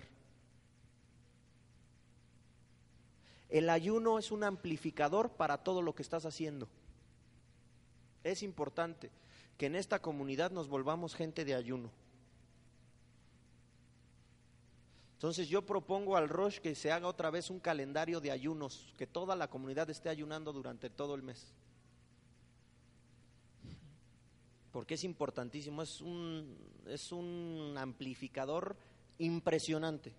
El ayuno es un amplificador para todo lo que estás haciendo. Es importante que en esta comunidad nos volvamos gente de ayuno. Entonces yo propongo al Rosh que se haga otra vez un calendario de ayunos, que toda la comunidad esté ayunando durante todo el mes. Porque es importantísimo, es un, es un amplificador impresionante.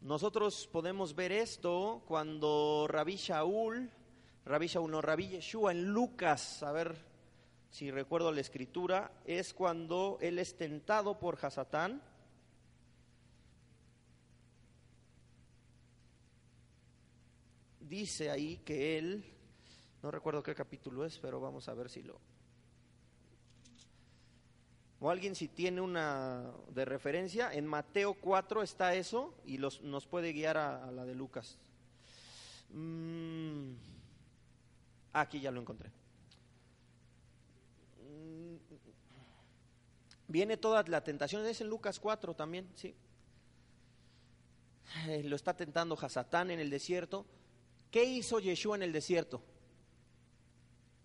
Nosotros podemos ver esto cuando Rabí Shaul, Rabí Shaul, no, Rabí Yeshua en Lucas, a ver si recuerdo la escritura, es cuando él es tentado por Hasatán. Dice ahí que él no recuerdo qué capítulo es, pero vamos a ver si lo... O alguien si tiene una de referencia, en Mateo 4 está eso y los, nos puede guiar a, la de Lucas. Mm, aquí ya lo encontré. Mm, viene toda la tentación, es en Lucas 4 también, sí. Eh, lo está tentando Hasatán en el desierto. ¿Qué hizo Yeshua en el desierto?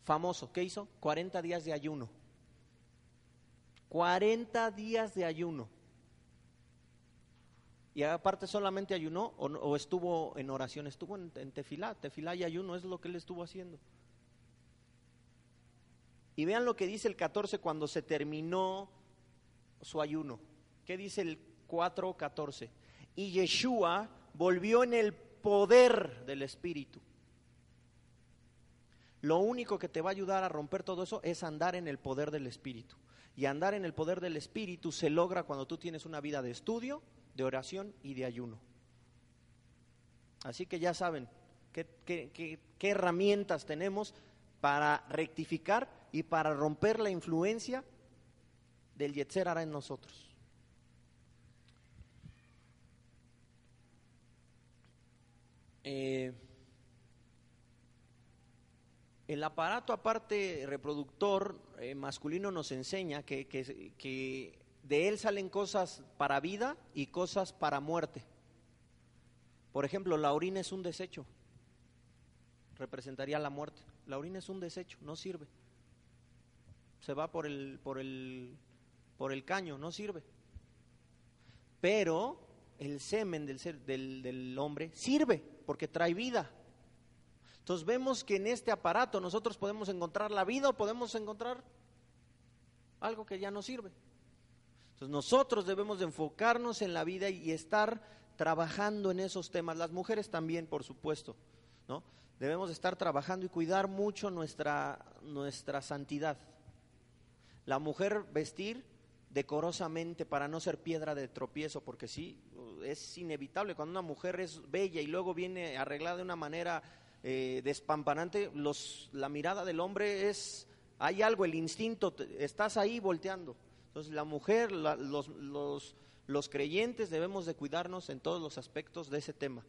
Famoso, ¿qué hizo? 40 días de ayuno. 40 días de ayuno. Y aparte solamente ayunó o, estuvo en oración, estuvo en, tefilá, tefilá y ayuno es lo que él estuvo haciendo. Y vean lo que dice el 14 cuando se terminó su ayuno. ¿Qué dice el 4.14? Y Yeshua volvió en el poder del Espíritu. Lo único que te va a ayudar a romper todo eso es andar en el poder del Espíritu. Y andar en el poder del Espíritu se logra cuando tú tienes una vida de estudio, de oración y de ayuno. Así que ya saben qué, herramientas tenemos para rectificar y para romper la influencia del Yetzer en nosotros. Eh, el aparato aparte reproductor eh, masculino nos enseña que, que, que de él salen cosas para vida y cosas para muerte. Por ejemplo, la orina es un desecho, representaría la muerte. La orina es un desecho, no sirve. Se va por el, por el, por el caño, no sirve. Pero el semen del, ser, del, del hombre sirve porque trae vida. Entonces vemos que en este aparato nosotros podemos encontrar la vida o podemos encontrar algo que ya no sirve. Entonces nosotros debemos de enfocarnos en la vida y estar trabajando en esos temas. Las mujeres también, por supuesto, ¿no? Debemos estar trabajando y cuidar mucho nuestra, nuestra santidad. La mujer vestir decorosamente para no ser piedra de tropiezo, porque sí, es inevitable. Cuando una mujer es bella y luego viene arreglada de una manera eh, despampanante, los, la mirada del hombre es, hay algo, el instinto, estás ahí volteando. Entonces la mujer, la, los, los, los creyentes debemos de cuidarnos en todos los aspectos de ese tema.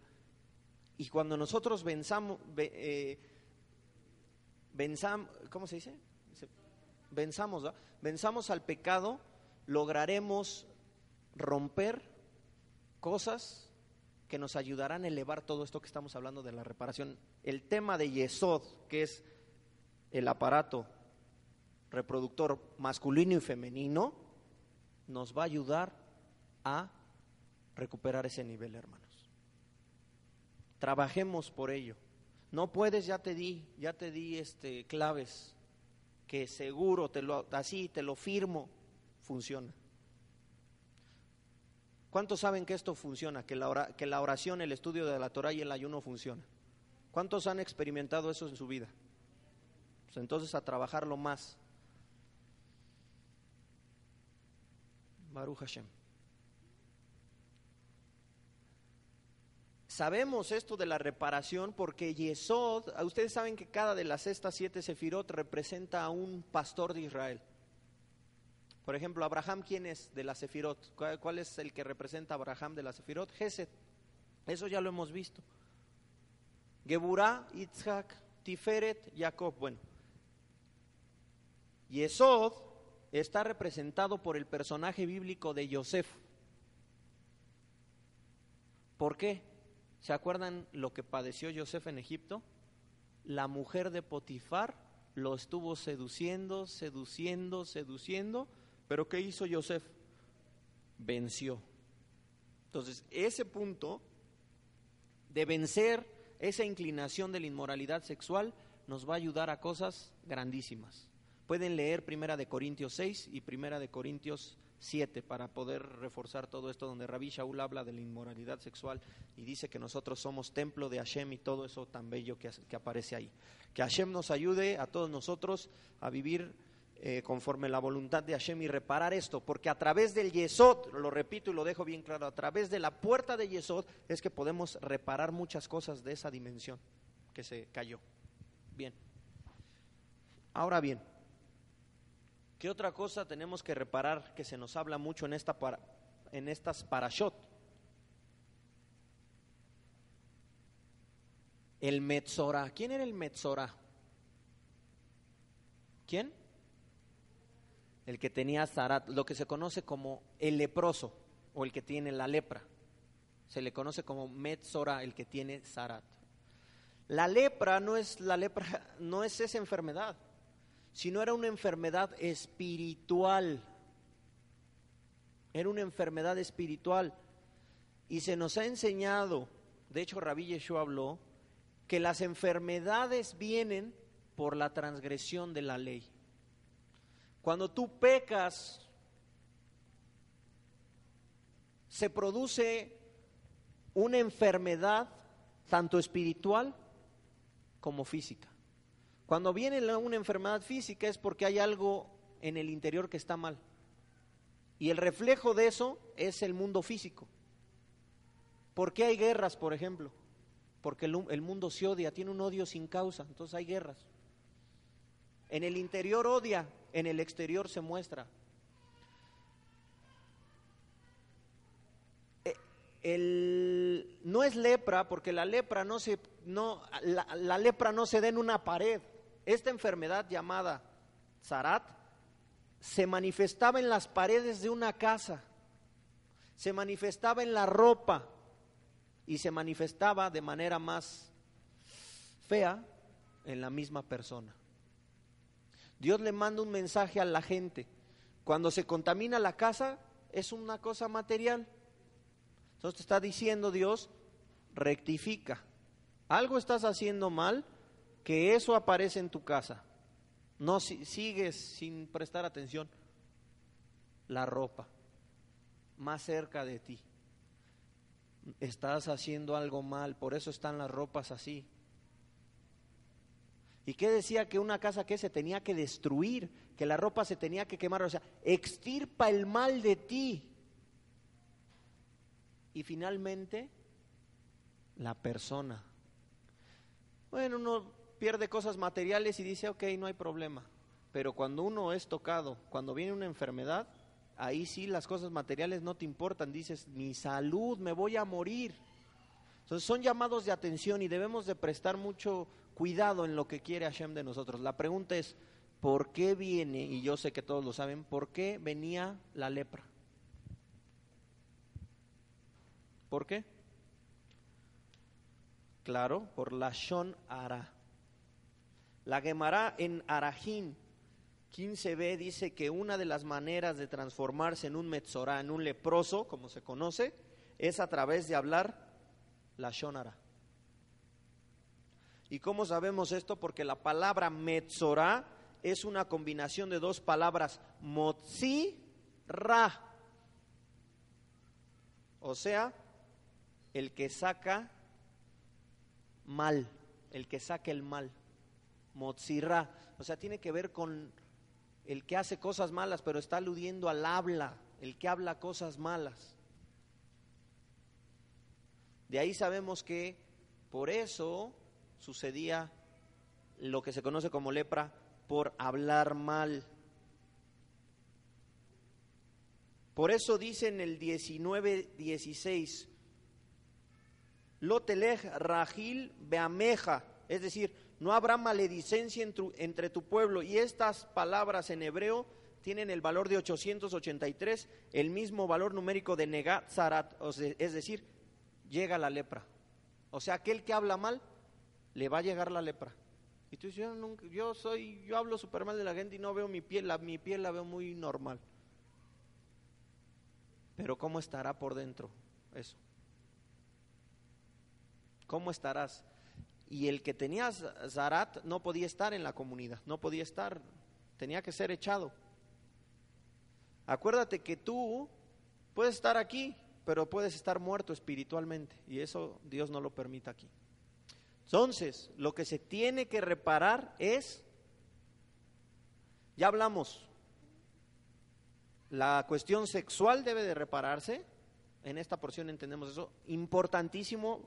Y cuando nosotros venzamos, eh, ¿cómo se dice? Venzamos, venzamos al pecado, lograremos romper cosas que nos ayudarán a elevar todo esto que estamos hablando de la reparación. El tema de Yesod, que es el aparato reproductor masculino y femenino, nos va a ayudar a recuperar ese nivel, hermanos. Trabajemos por ello. No puedes, ya te di, ya te di este claves que seguro te lo así te lo firmo, funciona. ¿Cuántos saben que esto funciona? Que la, oración, el estudio de la Torah y el ayuno funciona. ¿Cuántos han experimentado eso en su vida? Pues entonces a trabajarlo más. Baruch Hashem. Sabemos esto de la reparación porque Yesod, ustedes saben que cada de las estas siete sefirot representa a un pastor de Israel. Por ejemplo, Abraham, ¿quién es de la sefirot? ¿Cuál, ¿Cuál, es el que representa a Abraham de la sefirot? Gesed. Eso ya lo hemos visto. Geburah, Yitzhak, Tiferet, Jacob. Bueno, Yesod está representado por el personaje bíblico de Yosef. ¿Por qué? ¿Se acuerdan lo que padeció Yosef en Egipto? La mujer de Potifar lo estuvo seduciendo, seduciendo, seduciendo, pero ¿qué hizo Yosef? Venció. Entonces, ese punto de vencer esa inclinación de la inmoralidad sexual nos va a ayudar a cosas grandísimas. Pueden leer Primera de Corintios 6 y Primera de Corintios 7 para poder reforzar todo esto donde Rabí Shaul habla de la inmoralidad sexual y dice que nosotros somos templo de Hashem y todo eso tan bello que, que aparece ahí. Que Hashem nos ayude a todos nosotros a vivir eh, conforme la voluntad de Hashem y reparar esto, porque a través del Yesod, lo repito y lo dejo bien claro, a través de la puerta de Yesod es que podemos reparar muchas cosas de esa dimensión que se cayó. Bien. Ahora bien, ¿Qué otra cosa tenemos que reparar que se nos habla mucho en, esta para, en estas parashot? El Metzora. ¿Quién era el Metzora? ¿Quién? El que tenía zarat, lo que se conoce como el leproso o el que tiene la lepra. Se le conoce como Metzora, el que tiene zarat. La lepra no es la lepra, no es esa enfermedad sino era una enfermedad espiritual. Era una enfermedad espiritual. Y se nos ha enseñado, de hecho Rabí Yeshua habló, que las enfermedades vienen por la transgresión de la ley. Cuando tú pecas, se produce una enfermedad tanto espiritual como física. Cuando viene una enfermedad física es porque hay algo en el interior que está mal. Y el reflejo de eso es el mundo físico. ¿Por qué hay guerras, por ejemplo? Porque el, el, mundo se odia, tiene un odio sin causa, entonces hay guerras. En el interior odia, en el exterior se muestra. Eh, el, no es lepra porque la lepra no se no la, la lepra no se da en una pared. Esta enfermedad llamada Zarat se manifestaba en las paredes de una casa, se manifestaba en la ropa y se manifestaba de manera más fea en la misma persona. Dios le manda un mensaje a la gente. Cuando se contamina la casa es una cosa material. Entonces te está diciendo Dios, rectifica. Algo estás haciendo mal, que eso aparece en tu casa. No si, sigues sin prestar atención. La ropa, más cerca de ti. Estás haciendo algo mal, por eso están las ropas así. ¿Y qué decía que una casa que se tenía que destruir, que la ropa se tenía que quemar? O sea, extirpa el mal de ti. Y finalmente, la persona. Bueno, uno pierde cosas materiales y dice, ok, no hay problema. Pero cuando uno es tocado, cuando viene una enfermedad, ahí sí las cosas materiales no te importan. Dices, mi salud, me voy a morir. Entonces son llamados de atención y debemos de prestar mucho cuidado en lo que quiere Hashem de nosotros. La pregunta es, ¿por qué viene, y yo sé que todos lo saben, por qué venía la lepra? ¿Por qué? Claro, por la Shon Ara. La Gemara en Arajín 15b dice que una de las maneras de transformarse en un Metzorá, en un leproso, como se conoce, es a través de hablar la Shonara. ¿Y cómo sabemos esto? Porque la palabra Metzorá es una combinación de dos palabras, Motzi, Ra. O sea, el que saca mal, el que saca el mal. Motzirra, o sea, tiene que ver con el que hace cosas malas, pero está aludiendo al habla, el que habla cosas malas. De ahí sabemos que por eso sucedía lo que se conoce como lepra, por hablar mal. Por eso dice en el 19:16, Lotelej Rajil Beameja, es decir, no habrá maledicencia entre tu pueblo. Y estas palabras en hebreo tienen el valor de 883, el mismo valor numérico de Negat Zarat, es decir, llega la lepra. O sea, aquel que habla mal, le va a llegar la lepra. Y tú dices, yo, yo soy, yo hablo súper mal de la gente y no veo mi piel, la, mi piel la veo muy normal. Pero ¿cómo estará por dentro eso? ¿Cómo estarás? Y el que tenía Zarat no podía estar en la comunidad, no podía estar, tenía que ser echado. Acuérdate que tú puedes estar aquí, pero puedes estar muerto espiritualmente, y eso Dios no lo permite aquí. Entonces, lo que se tiene que reparar es, ya hablamos, la cuestión sexual debe de repararse, en esta porción entendemos eso, importantísimo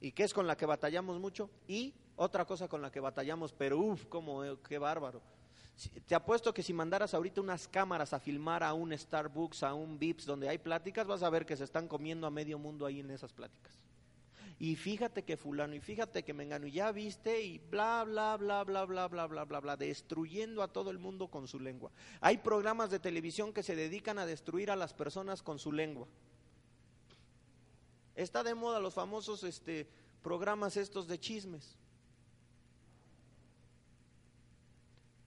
y que es con la que batallamos mucho, y otra cosa con la que batallamos, pero uff, como eh, qué bárbaro. Te apuesto que si mandaras ahorita unas cámaras a filmar a un Starbucks, a un Vips, donde hay pláticas, vas a ver que se están comiendo a medio mundo ahí en esas pláticas. Y fíjate que fulano, y fíjate que mengano, y ya viste, y bla, bla, bla, bla, bla, bla, bla, bla, bla, destruyendo a todo el mundo con su lengua. Hay programas de televisión que se dedican a destruir a las personas con su lengua. Está de moda los famosos este, programas estos de chismes.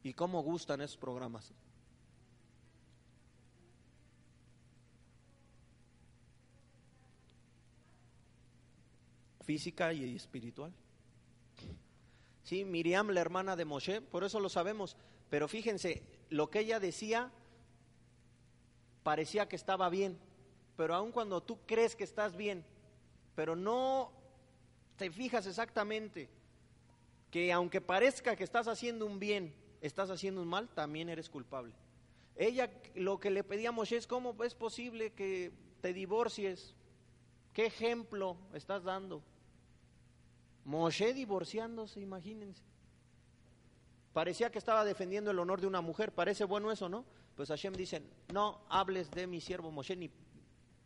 ¿Y cómo gustan esos programas? Física y espiritual. Sí, Miriam, la hermana de Moshe, por eso lo sabemos. Pero fíjense, lo que ella decía parecía que estaba bien. Pero aun cuando tú crees que estás bien, pero no te fijas exactamente que aunque parezca que estás haciendo un bien, estás haciendo un mal, también eres culpable. Ella lo que le pedíamos es cómo es posible que te divorcies. ¿Qué ejemplo estás dando? Moshe divorciándose, imagínense. Parecía que estaba defendiendo el honor de una mujer. ¿Parece bueno eso, no? Pues Hashem dice, no hables de mi siervo Moshe ni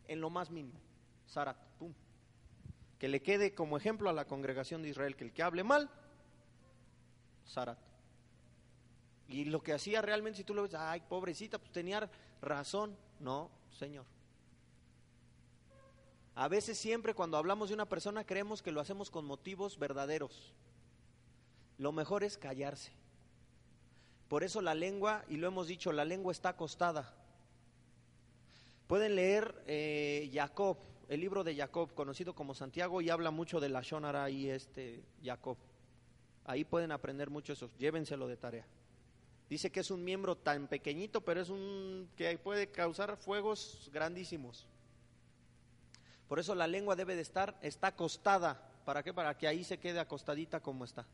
en lo más mínimo. Sarat, pum. Que le quede como ejemplo a la congregación de Israel que el que hable mal, Sarat. Y lo que hacía realmente, si tú lo ves, ay, pobrecita, pues tenía razón. No, Señor. A veces siempre cuando hablamos de una persona creemos que lo hacemos con motivos verdaderos. Lo mejor es callarse. Por eso la lengua, y lo hemos dicho, la lengua está acostada. Pueden leer eh, Jacob, el libro de Jacob, conocido como Santiago, y habla mucho de la Shonara y este Jacob. Ahí pueden aprender mucho eso, llévenselo de tarea. Dice que es un miembro tan pequeñito, pero es un que puede causar fuegos grandísimos. Por eso la lengua debe de estar, está acostada. ¿Para qué? Para que ahí se quede acostadita como está.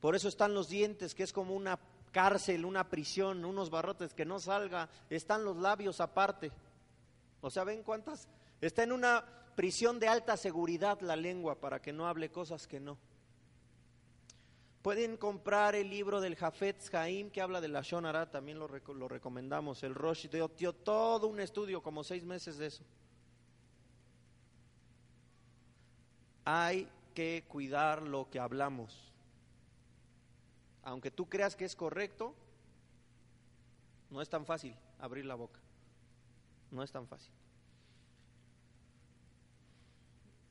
Por eso están los dientes, que es como una cárcel, una prisión, unos barrotes que no salga. Están los labios aparte. O sea, ven cuántas. Está en una prisión de alta seguridad la lengua para que no hable cosas que no. Pueden comprar el libro del Jafetz Haim que habla de la Shonara, también lo, lo recomendamos. El Rosh dio todo un estudio, como seis meses de eso. Hay que cuidar lo que hablamos. Aunque tú creas que es correcto, no es tan fácil abrir la boca. No es tan fácil.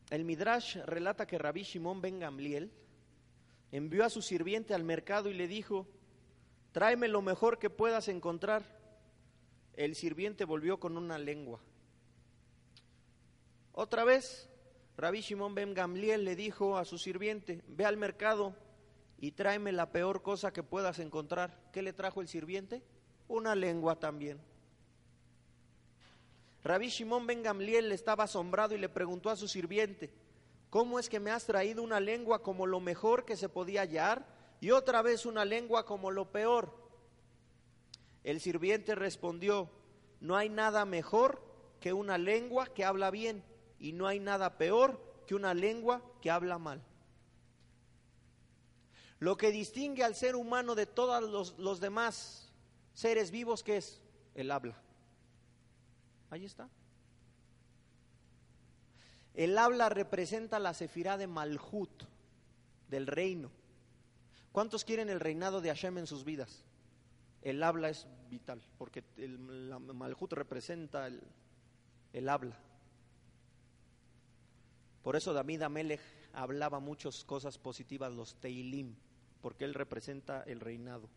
El Midrash relata que Rabbi Shimon ben Gamliel envió a su sirviente al mercado y le dijo, tráeme lo mejor que puedas encontrar. El sirviente volvió con una lengua. Otra vez, Rabbi Shimon ben Gamliel le dijo a su sirviente, ve al mercado y tráeme la peor cosa que puedas encontrar. ¿Qué le trajo el sirviente? Una lengua también. Rabbi Shimon ben Gamliel estaba asombrado y le preguntó a su sirviente, ¿cómo es que me has traído una lengua como lo mejor que se podía hallar y otra vez una lengua como lo peor? El sirviente respondió, no hay nada mejor que una lengua que habla bien y no hay nada peor que una lengua que habla mal. Lo que distingue al ser humano de todos los, demás seres vivos, ¿qué es? El habla. Ahí está. El habla representa la sefirá de Malhut, del reino. ¿Cuántos quieren el reinado de Hashem en sus vidas? El habla es vital, porque el, Malhut representa el, el habla. Por eso David Amelech hablaba muchas cosas positivas, los Teilim, porque él representa el reinado.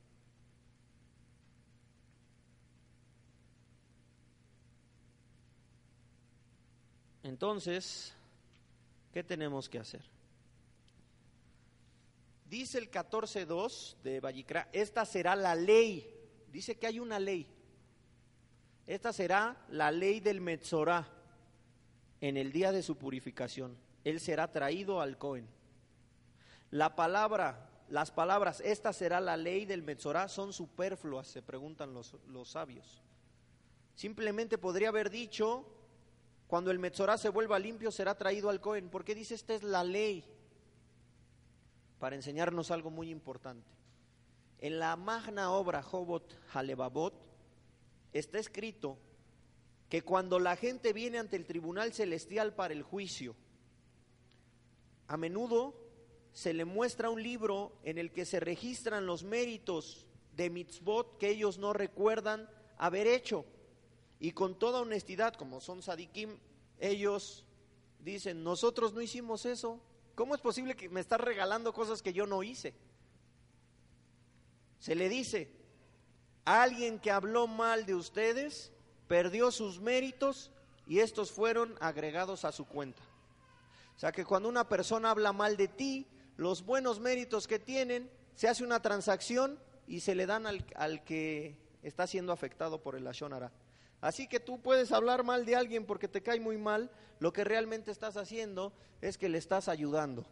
Entonces, ¿qué tenemos que hacer? Dice el 14.2 de Vallicra, esta será la ley. Dice que hay una ley. Esta será la ley del Metzorah en el día de su purificación. Él será traído al Cohen. La palabra, las palabras, esta será la ley del Metzorah, son superfluas, se preguntan los, los sabios. Simplemente podría haber dicho, cuando el Metzorah se vuelva limpio, será traído al Cohen. ¿Por qué dice esta es la ley? Para enseñarnos algo muy importante. En la magna obra Jobot Halebabot está escrito que cuando la gente viene ante el tribunal celestial para el juicio, a menudo se le muestra un libro en el que se registran los méritos de mitzvot que ellos no recuerdan haber hecho. Y con toda honestidad, como son sadikim, ellos dicen, nosotros no hicimos eso. ¿Cómo es posible que me estás regalando cosas que yo no hice? Se le dice, alguien que habló mal de ustedes perdió sus méritos y estos fueron agregados a su cuenta. O sea que cuando una persona habla mal de ti, los buenos méritos que tienen, se hace una transacción y se le dan al, que está siendo afectado por el Ashonara. Así que tú puedes hablar mal de alguien porque te cae muy mal, lo que realmente estás haciendo es que le estás ayudando.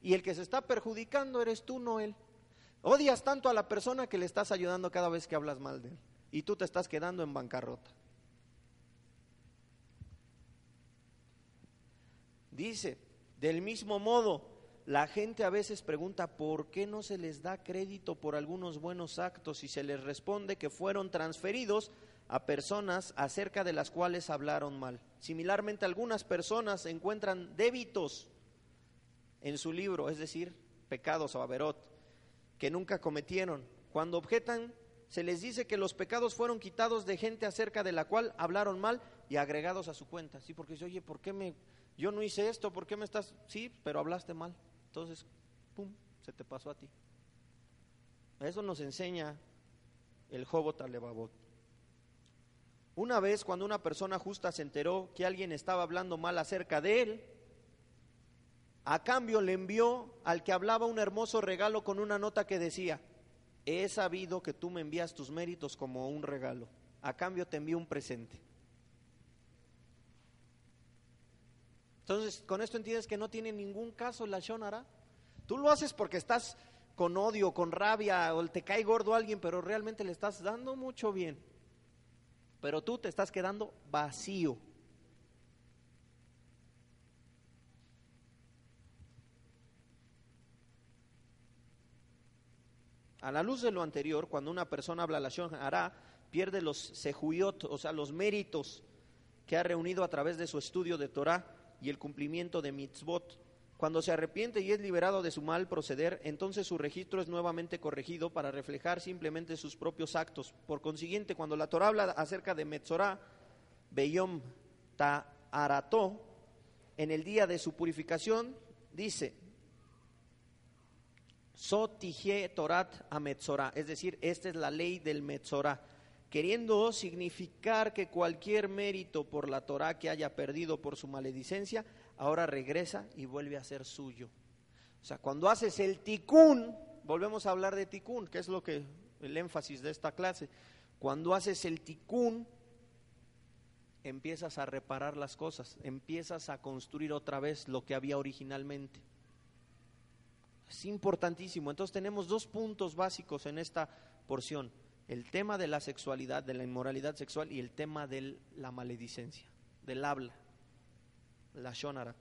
Y el que se está perjudicando eres tú, no él. Odias tanto a la persona que le estás ayudando cada vez que hablas mal de él. Y tú te estás quedando en bancarrota. Dice, del mismo modo, la gente a veces pregunta por qué no se les da crédito por algunos buenos actos y se les responde que fueron transferidos a personas acerca de las cuales hablaron mal. Similarmente, algunas personas encuentran débitos en su libro, es decir, pecados o averot, que nunca cometieron. Cuando objetan, se les dice que los pecados fueron quitados de gente acerca de la cual hablaron mal y agregados a su cuenta. Sí, porque dice, oye, ¿por qué me, yo no hice esto? ¿Por qué me estás? Sí, pero hablaste mal. Entonces, pum, se te pasó a ti. Eso nos enseña el Jobot Alevabot. Una vez cuando una persona justa se enteró que alguien estaba hablando mal acerca de él, a cambio le envió al que hablaba un hermoso regalo con una nota que decía, he sabido que tú me envías tus méritos como un regalo, a cambio te envío un presente. Entonces, con esto entiendes que no tiene ningún caso la Shonara. Tú lo haces porque estás con odio, con rabia, o te cae gordo alguien, pero realmente le estás dando mucho bien. Pero tú te estás quedando vacío. A la luz de lo anterior, cuando una persona habla la Shonara, pierde los sejuyot, o sea, los méritos que ha reunido a través de su estudio de Torah y el cumplimiento de mitzvot. Cuando se arrepiente y es liberado de su mal proceder, entonces su registro es nuevamente corregido para reflejar simplemente sus propios actos. Por consiguiente, cuando la Torah habla acerca de Metzorah, Beyom Ta'arató, en el día de su purificación, dice, Sotije Torat a Metzorah, es decir, esta es la ley del Metzorah, queriendo significar que cualquier mérito por la Torah que haya perdido por su maledicencia, ahora regresa y vuelve a ser suyo. O sea, cuando haces el tikkun, volvemos a hablar de tikkun, que es lo que el énfasis de esta clase. Cuando haces el tikkun, empiezas a reparar las cosas, empiezas a construir otra vez lo que había originalmente. Es importantísimo. Entonces tenemos dos puntos básicos en esta porción. El tema de la sexualidad, de la inmoralidad sexual y el tema de la maledicencia, del habla, la shonara.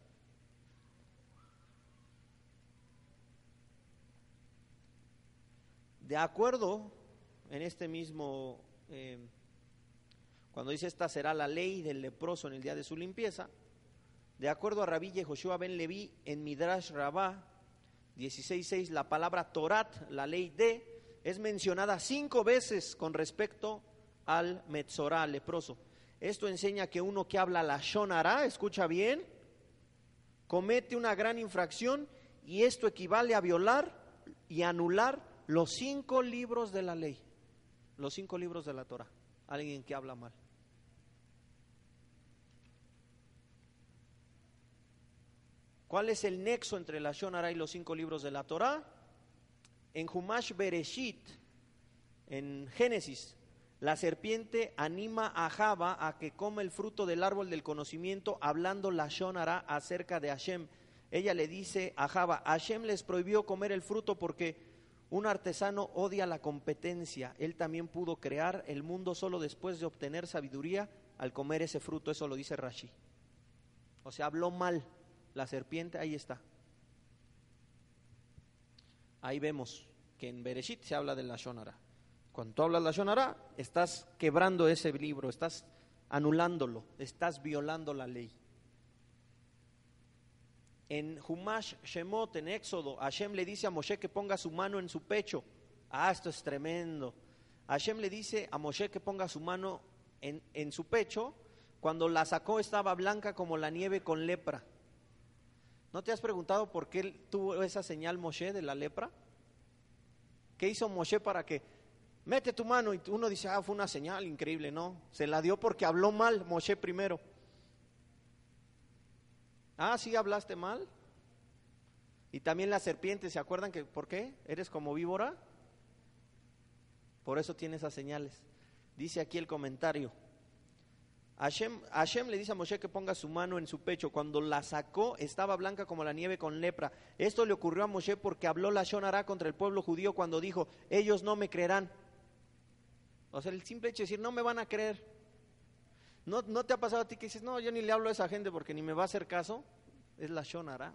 De acuerdo en este mismo, eh, cuando dice esta será la ley del leproso en el día de su limpieza, de acuerdo a Rabí Yehoshua ben Levi en Midrash Rabá 16.6, la palabra Torat, la ley de, es mencionada cinco veces con respecto al Metzorah, leproso. Esto enseña que uno que habla la Shonara, escucha bien, comete una gran infracción y esto equivale a violar y anular los cinco libros de la ley, los cinco libros de la Torah. Alguien que habla mal. ¿Cuál es el nexo entre la Shonara y los cinco libros de la Torah? En Humash Bereshit, en Génesis, la serpiente anima a Java a que come el fruto del árbol del conocimiento, hablando la Shonara acerca de Hashem. Ella le dice a Java, Hashem les prohibió comer el fruto porque un artesano odia la competencia. Él también pudo crear el mundo solo después de obtener sabiduría al comer ese fruto. Eso lo dice Rashi. O sea, habló mal la serpiente, ahí está. Ahí vemos que en Bereshit se habla de la Shonara. Cuando tú hablas la Shonara, estás quebrando ese libro, estás anulándolo, estás violando la ley. En Humash Shemot, en Éxodo, Hashem le dice a Moshe que ponga su mano en su pecho. Ah, esto es tremendo. Hashem le dice a Moshe que ponga su mano en, en su pecho. Cuando la sacó estaba blanca como la nieve con lepra. ¿No te has preguntado por qué tuvo esa señal Moshe de la lepra? ¿Qué hizo Moshe para que mete tu mano y uno dice, ah, fue una señal increíble, no, se la dio porque habló mal Moshe primero. Ah, sí, hablaste mal. Y también la serpiente, ¿se acuerdan que por qué? ¿Eres como víbora? Por eso tiene esas señales. Dice aquí el comentario. Hashem, le dice a Moshe que ponga su mano en su pecho. Cuando la sacó, estaba blanca como la nieve con lepra. Esto le ocurrió a Moshe porque habló la Shonara contra el pueblo judío cuando dijo, ellos no me creerán. O sea, el simple hecho de decir, no me van a creer. ¿No, ¿No te ha pasado a ti que dices, no, yo ni le hablo a esa gente porque ni me va a hacer caso? Es la Shonara.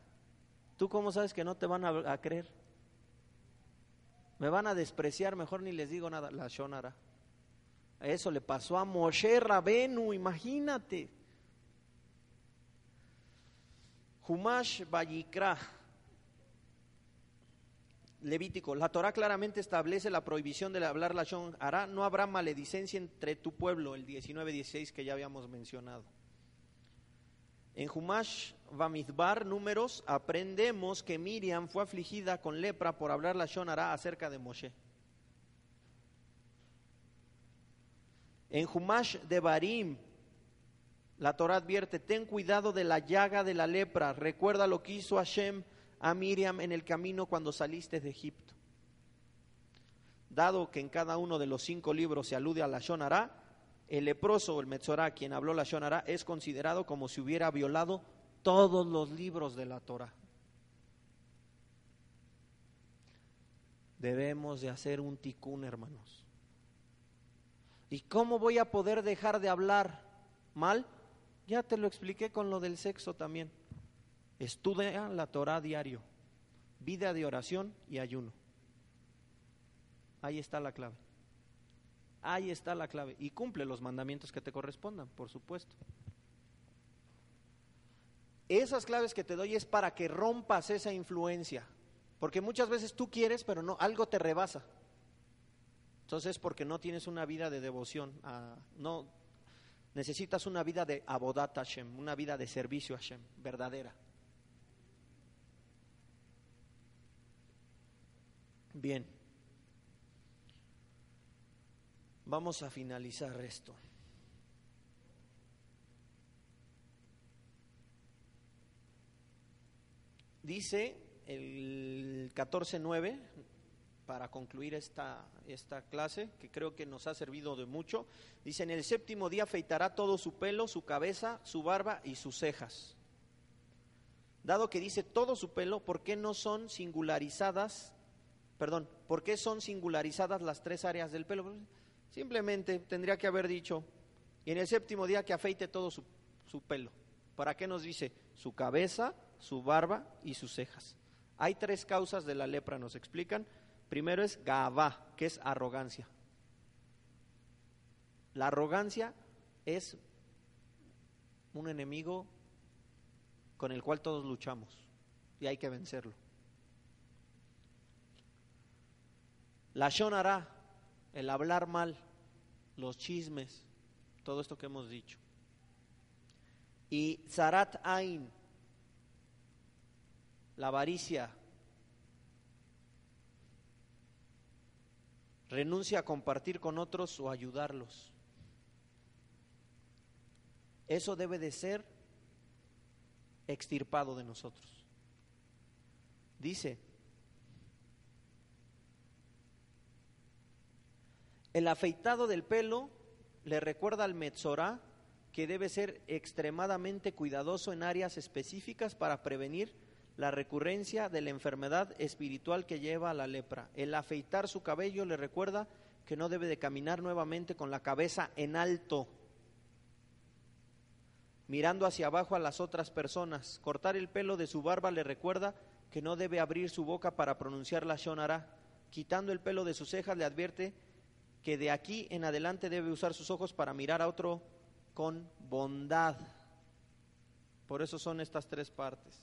¿Tú cómo sabes que no te van a, creer? Me van a despreciar, mejor ni les digo nada. La Shonara. Eso le pasó a Moshe Rabenu, imagínate. Humash Bayikra. Levítico, la Torah claramente establece la prohibición de hablar la Shon Hará, no habrá maledicencia entre tu pueblo, el 19-16 que ya habíamos mencionado. En Humash Bamidbar, números, aprendemos que Miriam fue afligida con lepra por hablar la Shonara acerca de Moshe. En Humash de Barim, la Torah advierte, ten cuidado de la llaga de la lepra, recuerda lo que hizo Hashem a Miriam en el camino cuando saliste de Egipto. Dado que en cada uno de los cinco libros se alude a la Shonara, el leproso o el Metzorá, quien habló la Shonara, es considerado como si hubiera violado todos los libros de la Torah. Debemos de hacer un ticún, hermanos. ¿Y cómo voy a poder dejar de hablar mal? Ya te lo expliqué con lo del sexo también. Estudia la Torah diario, vida de oración y ayuno. Ahí está la clave. Ahí está la clave. Y cumple los mandamientos que te correspondan, por supuesto. Esas claves que te doy es para que rompas esa influencia. Porque muchas veces tú quieres, pero no, algo te rebasa. Entonces, porque no tienes una vida de devoción, no necesitas una vida de abodat Hashem, una vida de servicio a Hashem, verdadera. Bien. Vamos a finalizar esto. Dice el 14.9, para concluir esta, esta clase, que creo que nos ha servido de mucho, dice, en el séptimo día afeitará todo su pelo, su cabeza, su barba y sus cejas. Dado que dice todo su pelo, ¿por qué no son singularizadas, perdón, por qué son singularizadas las tres áreas del pelo? Simplemente tendría que haber dicho, y en el séptimo día que afeite todo su, pelo. ¿Para qué nos dice? Su cabeza, su barba y sus cejas. Hay tres causas de la lepra, nos explican. Primero es gavá, que es arrogancia. La arrogancia es un enemigo con el cual todos luchamos y hay que vencerlo. La shonara, el hablar mal, los chismes, todo esto que hemos dicho. Y Zarat Ain, la avaricia, renuncia a compartir con otros o ayudarlos. Eso debe de ser extirpado de nosotros. Dice, El afeitado del pelo le recuerda al Metzorá que debe ser extremadamente cuidadoso en áreas específicas para prevenir la recurrencia de la enfermedad espiritual que lleva a la lepra. El afeitar su cabello le recuerda que no debe de caminar nuevamente con la cabeza en alto, mirando hacia abajo a las otras personas. Cortar el pelo de su barba le recuerda que no debe abrir su boca para pronunciar la shonara. Quitando el pelo de sus cejas le advierte que de aquí en adelante debe usar sus ojos para mirar a otro con bondad. Por eso son estas tres partes.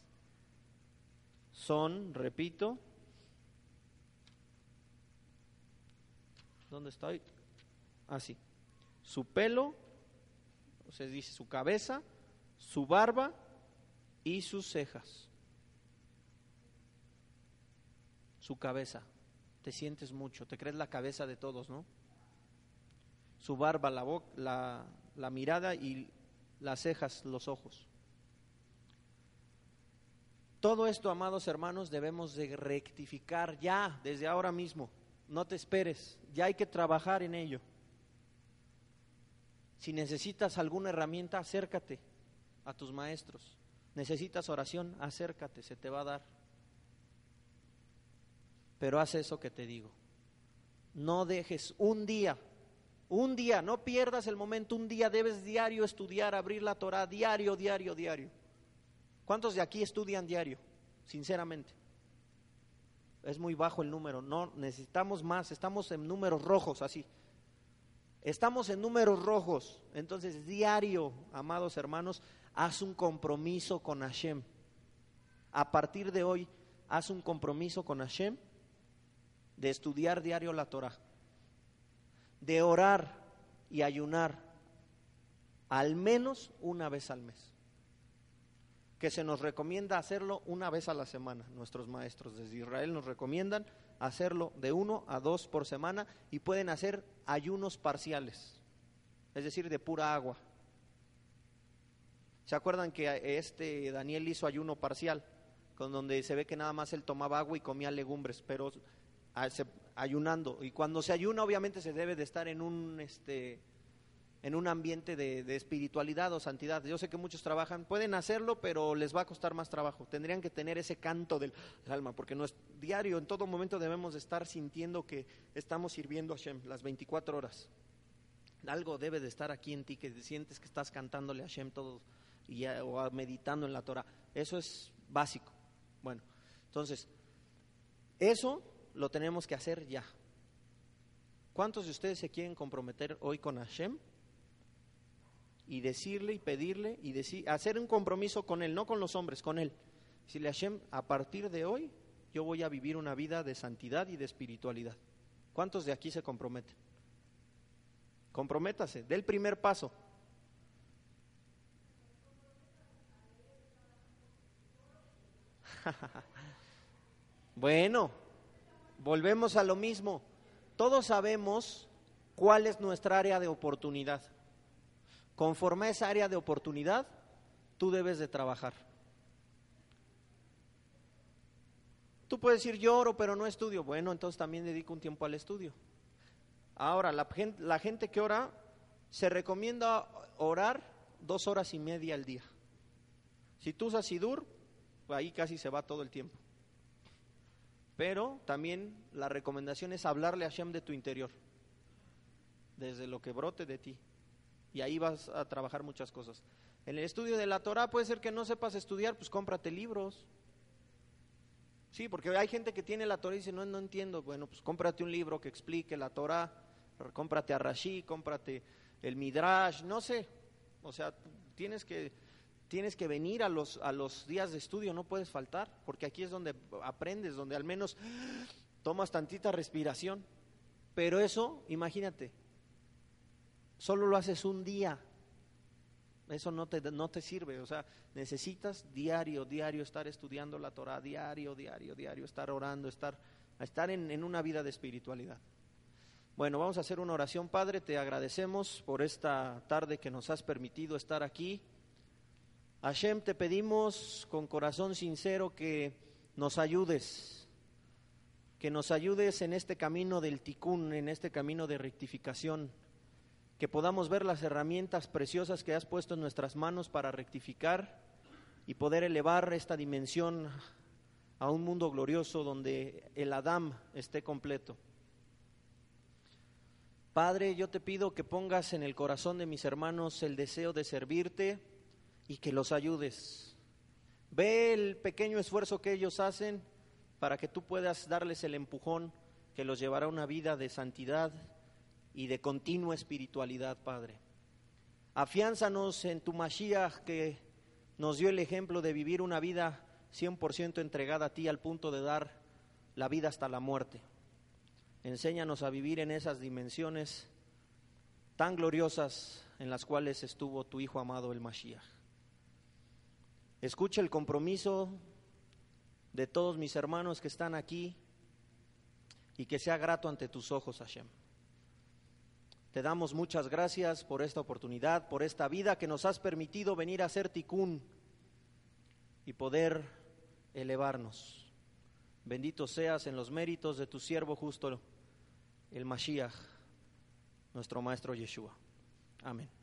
Son, repito, ¿dónde estoy? Así. su pelo, o sea, dice su cabeza, su barba y sus cejas. Su cabeza. Te sientes mucho, te crees la cabeza de todos, ¿no? Su barba, la, la, la mirada y las cejas, los ojos. Todo esto, amados hermanos, debemos de rectificar ya, desde ahora mismo. No te esperes, ya hay que trabajar en ello. Si necesitas alguna herramienta, acércate a tus maestros. Necesitas oración, acércate, se te va a dar. Pero haz eso que te digo. No dejes un día un día, no pierdas el momento, un día debes diario estudiar, abrir la Torah, diario, diario, diario. ¿Cuántos de aquí estudian diario? sinceramente. Es muy bajo el número, no necesitamos más, estamos en números rojos así. Estamos en números rojos, entonces diario, amados hermanos, haz un compromiso con Hashem. A partir de hoy, haz un compromiso con Hashem de estudiar diario la Torah, de orar y ayunar al menos una vez al mes que se nos recomienda hacerlo una vez a la semana. Nuestros maestros desde Israel nos recomiendan hacerlo de uno a dos por semana y pueden hacer ayunos parciales, es decir, de pura agua. ¿Se acuerdan que este Daniel hizo ayuno parcial, con donde se ve que nada más él tomaba agua y comía legumbres, pero ayunando? Y cuando se ayuna, obviamente se debe de estar en un este en un ambiente de, espiritualidad o santidad. Yo sé que muchos trabajan, pueden hacerlo, pero les va a costar más trabajo. Tendrían que tener ese canto del alma, porque no es diario, en todo momento debemos estar sintiendo que estamos sirviendo a Hashem las 24 horas. Algo debe de estar aquí en ti, que sientes que estás cantándole a Hashem todo y, o meditando en la Torah. Eso es básico. Bueno, entonces, eso lo tenemos que hacer ya. ¿Cuántos de ustedes se quieren comprometer hoy con Hashem? y decirle y pedirle y decir, hacer un compromiso con Él, no con los hombres, con Él. Decirle a Hashem, a partir de hoy yo voy a vivir una vida de santidad y de espiritualidad. ¿Cuántos de aquí se comprometen? Comprométase, dé el primer paso. bueno, volvemos a lo mismo. Todos sabemos cuál es nuestra área de oportunidad. Conforme a esa área de oportunidad, tú debes de trabajar. Tú puedes decir, lloro, pero no estudio. Bueno, entonces también dedico un tiempo al estudio. Ahora, la gente, la gente que ora, se recomienda orar dos horas y media al día. Si tú usas Sidur, ahí casi se va todo el tiempo. Pero también la recomendación es hablarle a Hashem de tu interior, desde lo que brote de ti y ahí vas a trabajar muchas cosas. En el estudio de la Torah puede ser que no sepas estudiar, pues cómprate libros. Sí, porque hay gente que tiene la Torah y dice, no, no entiendo. Bueno, pues cómprate un libro que explique la Torah, cómprate a Rashi, cómprate el Midrash, no sé. O sea, tienes que, tienes que venir a los, a los días de estudio, no puedes faltar, porque aquí es donde aprendes, donde al menos tomas tantita respiración. Pero eso, imagínate, solo lo haces un día, eso no te, no te sirve. O sea, necesitas diario, diario estar estudiando la Torah, diario, diario, diario, estar orando, estar, estar en, en una vida de espiritualidad. Bueno, vamos a hacer una oración, Padre. Te agradecemos por esta tarde que nos has permitido estar aquí. Hashem, te pedimos con corazón sincero que nos ayudes, que nos ayudes en este camino del ticún, en este camino de rectificación que podamos ver las herramientas preciosas que has puesto en nuestras manos para rectificar y poder elevar esta dimensión a un mundo glorioso donde el Adán esté completo. Padre, yo te pido que pongas en el corazón de mis hermanos el deseo de servirte y que los ayudes. Ve el pequeño esfuerzo que ellos hacen para que tú puedas darles el empujón que los llevará a una vida de santidad y de continua espiritualidad, Padre. Afiánzanos en tu Mashiach que nos dio el ejemplo de vivir una vida 100% entregada a ti al punto de dar la vida hasta la muerte. Enséñanos a vivir en esas dimensiones tan gloriosas en las cuales estuvo tu Hijo amado el Mashiach. Escucha el compromiso de todos mis hermanos que están aquí y que sea grato ante tus ojos, Hashem. Te damos muchas gracias por esta oportunidad, por esta vida que nos has permitido venir a ser ticún y poder elevarnos. Bendito seas en los méritos de tu siervo justo, el Mashiach, nuestro Maestro Yeshua. Amén.